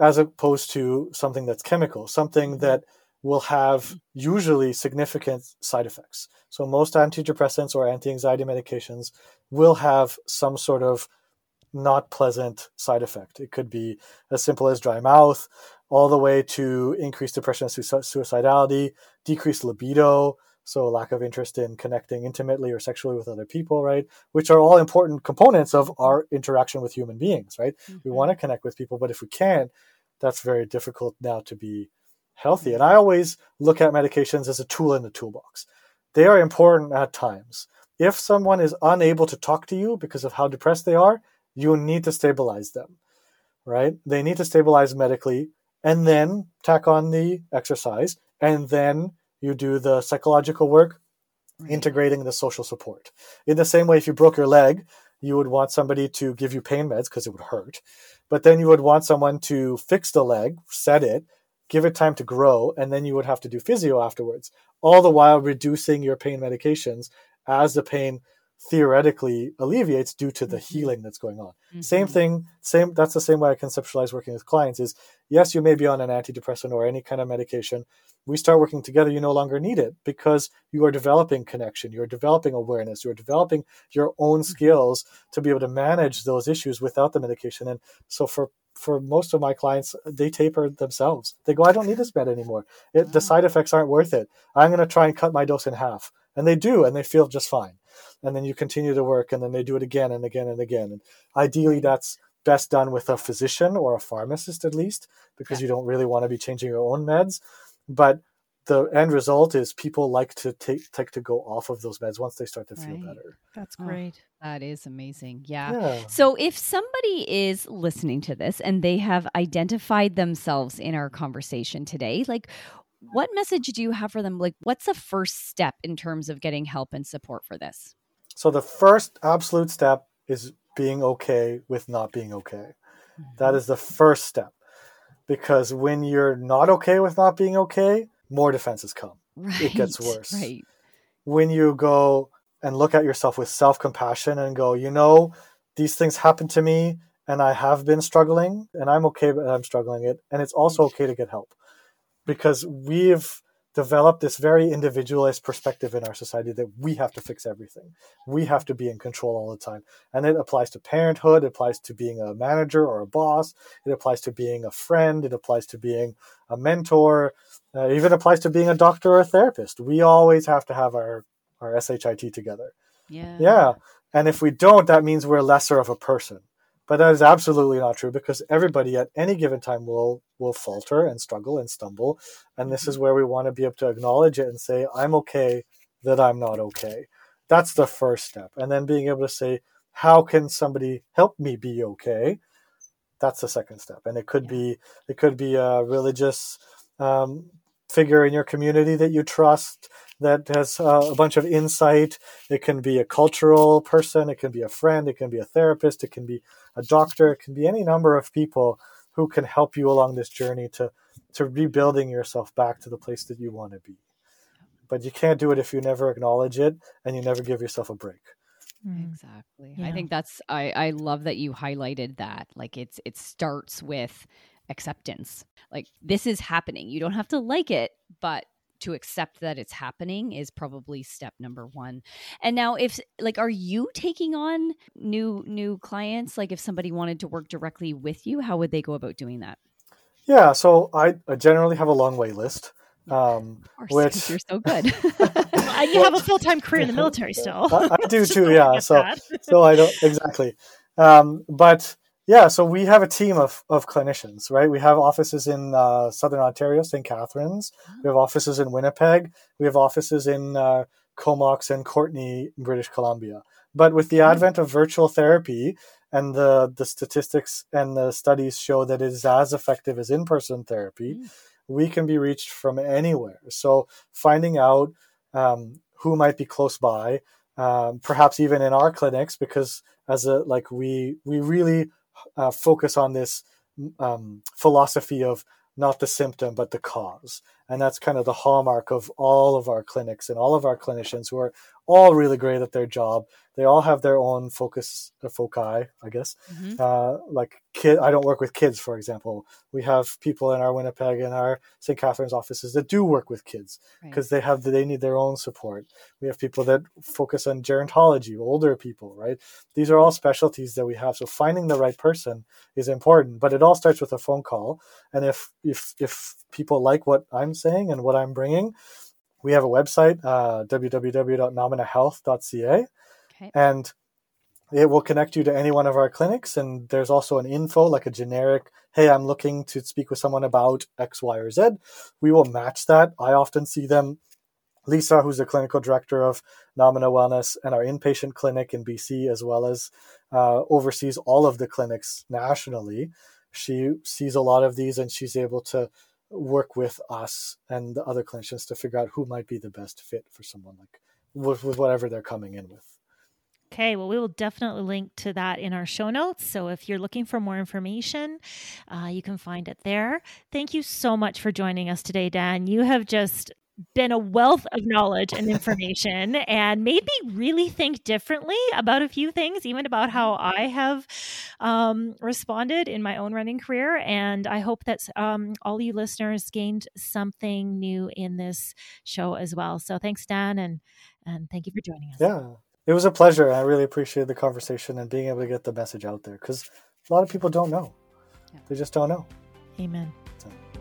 as opposed to something that's chemical, something that will have usually significant side effects. So most antidepressants or anti-anxiety medications will have some sort of not pleasant side effect. It could be as simple as dry mouth, all the way to increased depression and suicidality, decreased libido, so lack of interest in connecting intimately or sexually with other people, right? Which are all important components of our interaction with human beings, right? Mm-hmm. We want to connect with people, but if we can't, that's very difficult now to be healthy. And I always look at medications as a tool in the toolbox. They are important at times. If someone is unable to talk to you because of how depressed they are, you need to stabilize them, right? They need to stabilize medically and then tack on the exercise and then you do the psychological work, right. integrating the social support. In the same way, if you broke your leg, you would want somebody to give you pain meds because it would hurt. But then you would want someone to fix the leg, set it, give it time to grow, and then you would have to do physio afterwards, all the while reducing your pain medications as the pain theoretically alleviates due to the mm-hmm. healing that's going on. Mm-hmm. Same thing, same that's the same way I conceptualize working with clients is yes, you may be on an antidepressant or any kind of medication. We start working together, you no longer need it because you are developing connection, you're developing awareness, you're developing your own mm-hmm. skills to be able to manage those issues without the medication. And so for for most of my clients, they taper themselves. They go, I don't need this med anymore. It, the side effects aren't worth it. I'm going to try and cut my dose in half. And they do, and they feel just fine and then you continue to work and then they do it again and again and again and ideally that's best done with a physician or a pharmacist at least because yeah. you don't really want to be changing your own meds but the end result is people like to take take to go off of those meds once they start to feel better. That's oh, great. Oh, that is amazing. Yeah. yeah. So if somebody is listening to this and they have identified themselves in our conversation today, like what message do you have for them? Like what's the first step in terms of getting help and support for this? So the first absolute step is being okay with not being okay. Mm-hmm. That is the first step. Because when you're not okay with not being okay, more defenses come. Right, it gets worse. Right. When you go and look at yourself with self compassion and go, you know, these things happen to me and I have been struggling and I'm okay, but I'm struggling it. And it's also okay to get help because we've developed this very individualist perspective in our society that we have to fix everything. We have to be in control all the time. And it applies to parenthood, it applies to being a manager or a boss, it applies to being a friend, it applies to being a mentor, uh, even applies to being a doctor or a therapist. We always have to have our, our SHIT together. Yeah. Yeah. And if we don't, that means we're lesser of a person. But that is absolutely not true because everybody at any given time will will falter and struggle and stumble. And this is mm-hmm. where we want to be able to acknowledge it and say, I'm okay that I'm not okay. That's the first step. And then being able to say, how can somebody help me be okay? That's the second step. And it could yeah. be it could be a religious um, figure in your community that you trust that has uh, a bunch of insight. It can be a cultural person, it can be a friend, it can be a therapist, it can be a doctor, it can be any number of people who can help you along this journey to to rebuilding yourself back to the place that you want to be. But you can't do it if you never acknowledge it and you never give yourself a break. Mm. Exactly. Yeah. I think that's I I love that you highlighted that. Like it's it starts with acceptance. Like this is happening. You don't have to like it, but to accept that it's happening is probably step number 1. And now if like are you taking on new new clients like if somebody wanted to work directly with you, how would they go about doing that? Yeah, so I, I generally have a long wait list. Um, which you're so good. you have a full time career in the military still. I, I do too. Yeah. So so I don't exactly. Um, but yeah, so we have a team of, of clinicians, right? We have offices in uh, Southern Ontario, St. Catharines. We have offices in Winnipeg. We have offices in uh, Comox and Courtenay, British Columbia. But with the mm-hmm. advent of virtual therapy and the, the statistics and the studies show that it is as effective as in person therapy, mm. we can be reached from anywhere. So finding out um, who might be close by, um, perhaps even in our clinics, because as a like we we really uh, focus on this um, philosophy of not the symptom but the cause. And that's kind of the hallmark of all of our clinics and all of our clinicians who are all really great at their job. They all have their own focus, uh, foci, I guess. Mhm. Uh, like kid, I don't work with kids, for example. We have people in our Winnipeg and our St. Catharines offices that do work with kids Right. because they have they need their own support. We have people that focus on gerontology, older people, right? These are all specialties that we have. So finding the right person is important, but it all starts with a phone call. And if if if people like what I'm saying and what I'm bringing, we have a website, uh, www.nominahealth.ca, Okay. and it will connect you to any one of our clinics. And there's also an info, like a generic, hey, I'm looking to speak with someone about X, Y, or Z. We will match that. I often see them. Lisa, who's the clinical director of Nomina Wellness and our inpatient clinic in BC, as well as uh, oversees all of the clinics nationally. She sees a lot of these and she's able to work with us and the other clinicians to figure out who might be the best fit for someone like with, with whatever they're coming in with. Okay, well, we will definitely link to that in our show notes. So if you're looking for more information, uh, you can find it there. Thank you so much for joining us today, Dan. You have just been a wealth of knowledge and information and made me really think differently about a few things, even about how I have um, responded in my own running career. And I hope that um, all you listeners gained something new in this show as well. So thanks, Dan, and and thank you for joining us. Yeah, it was a pleasure. I really appreciate the conversation and being able to get the message out there because a lot of people don't know. Yeah. They just don't know. Amen.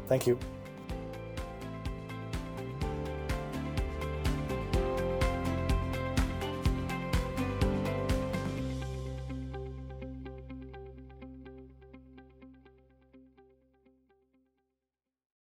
Thank you.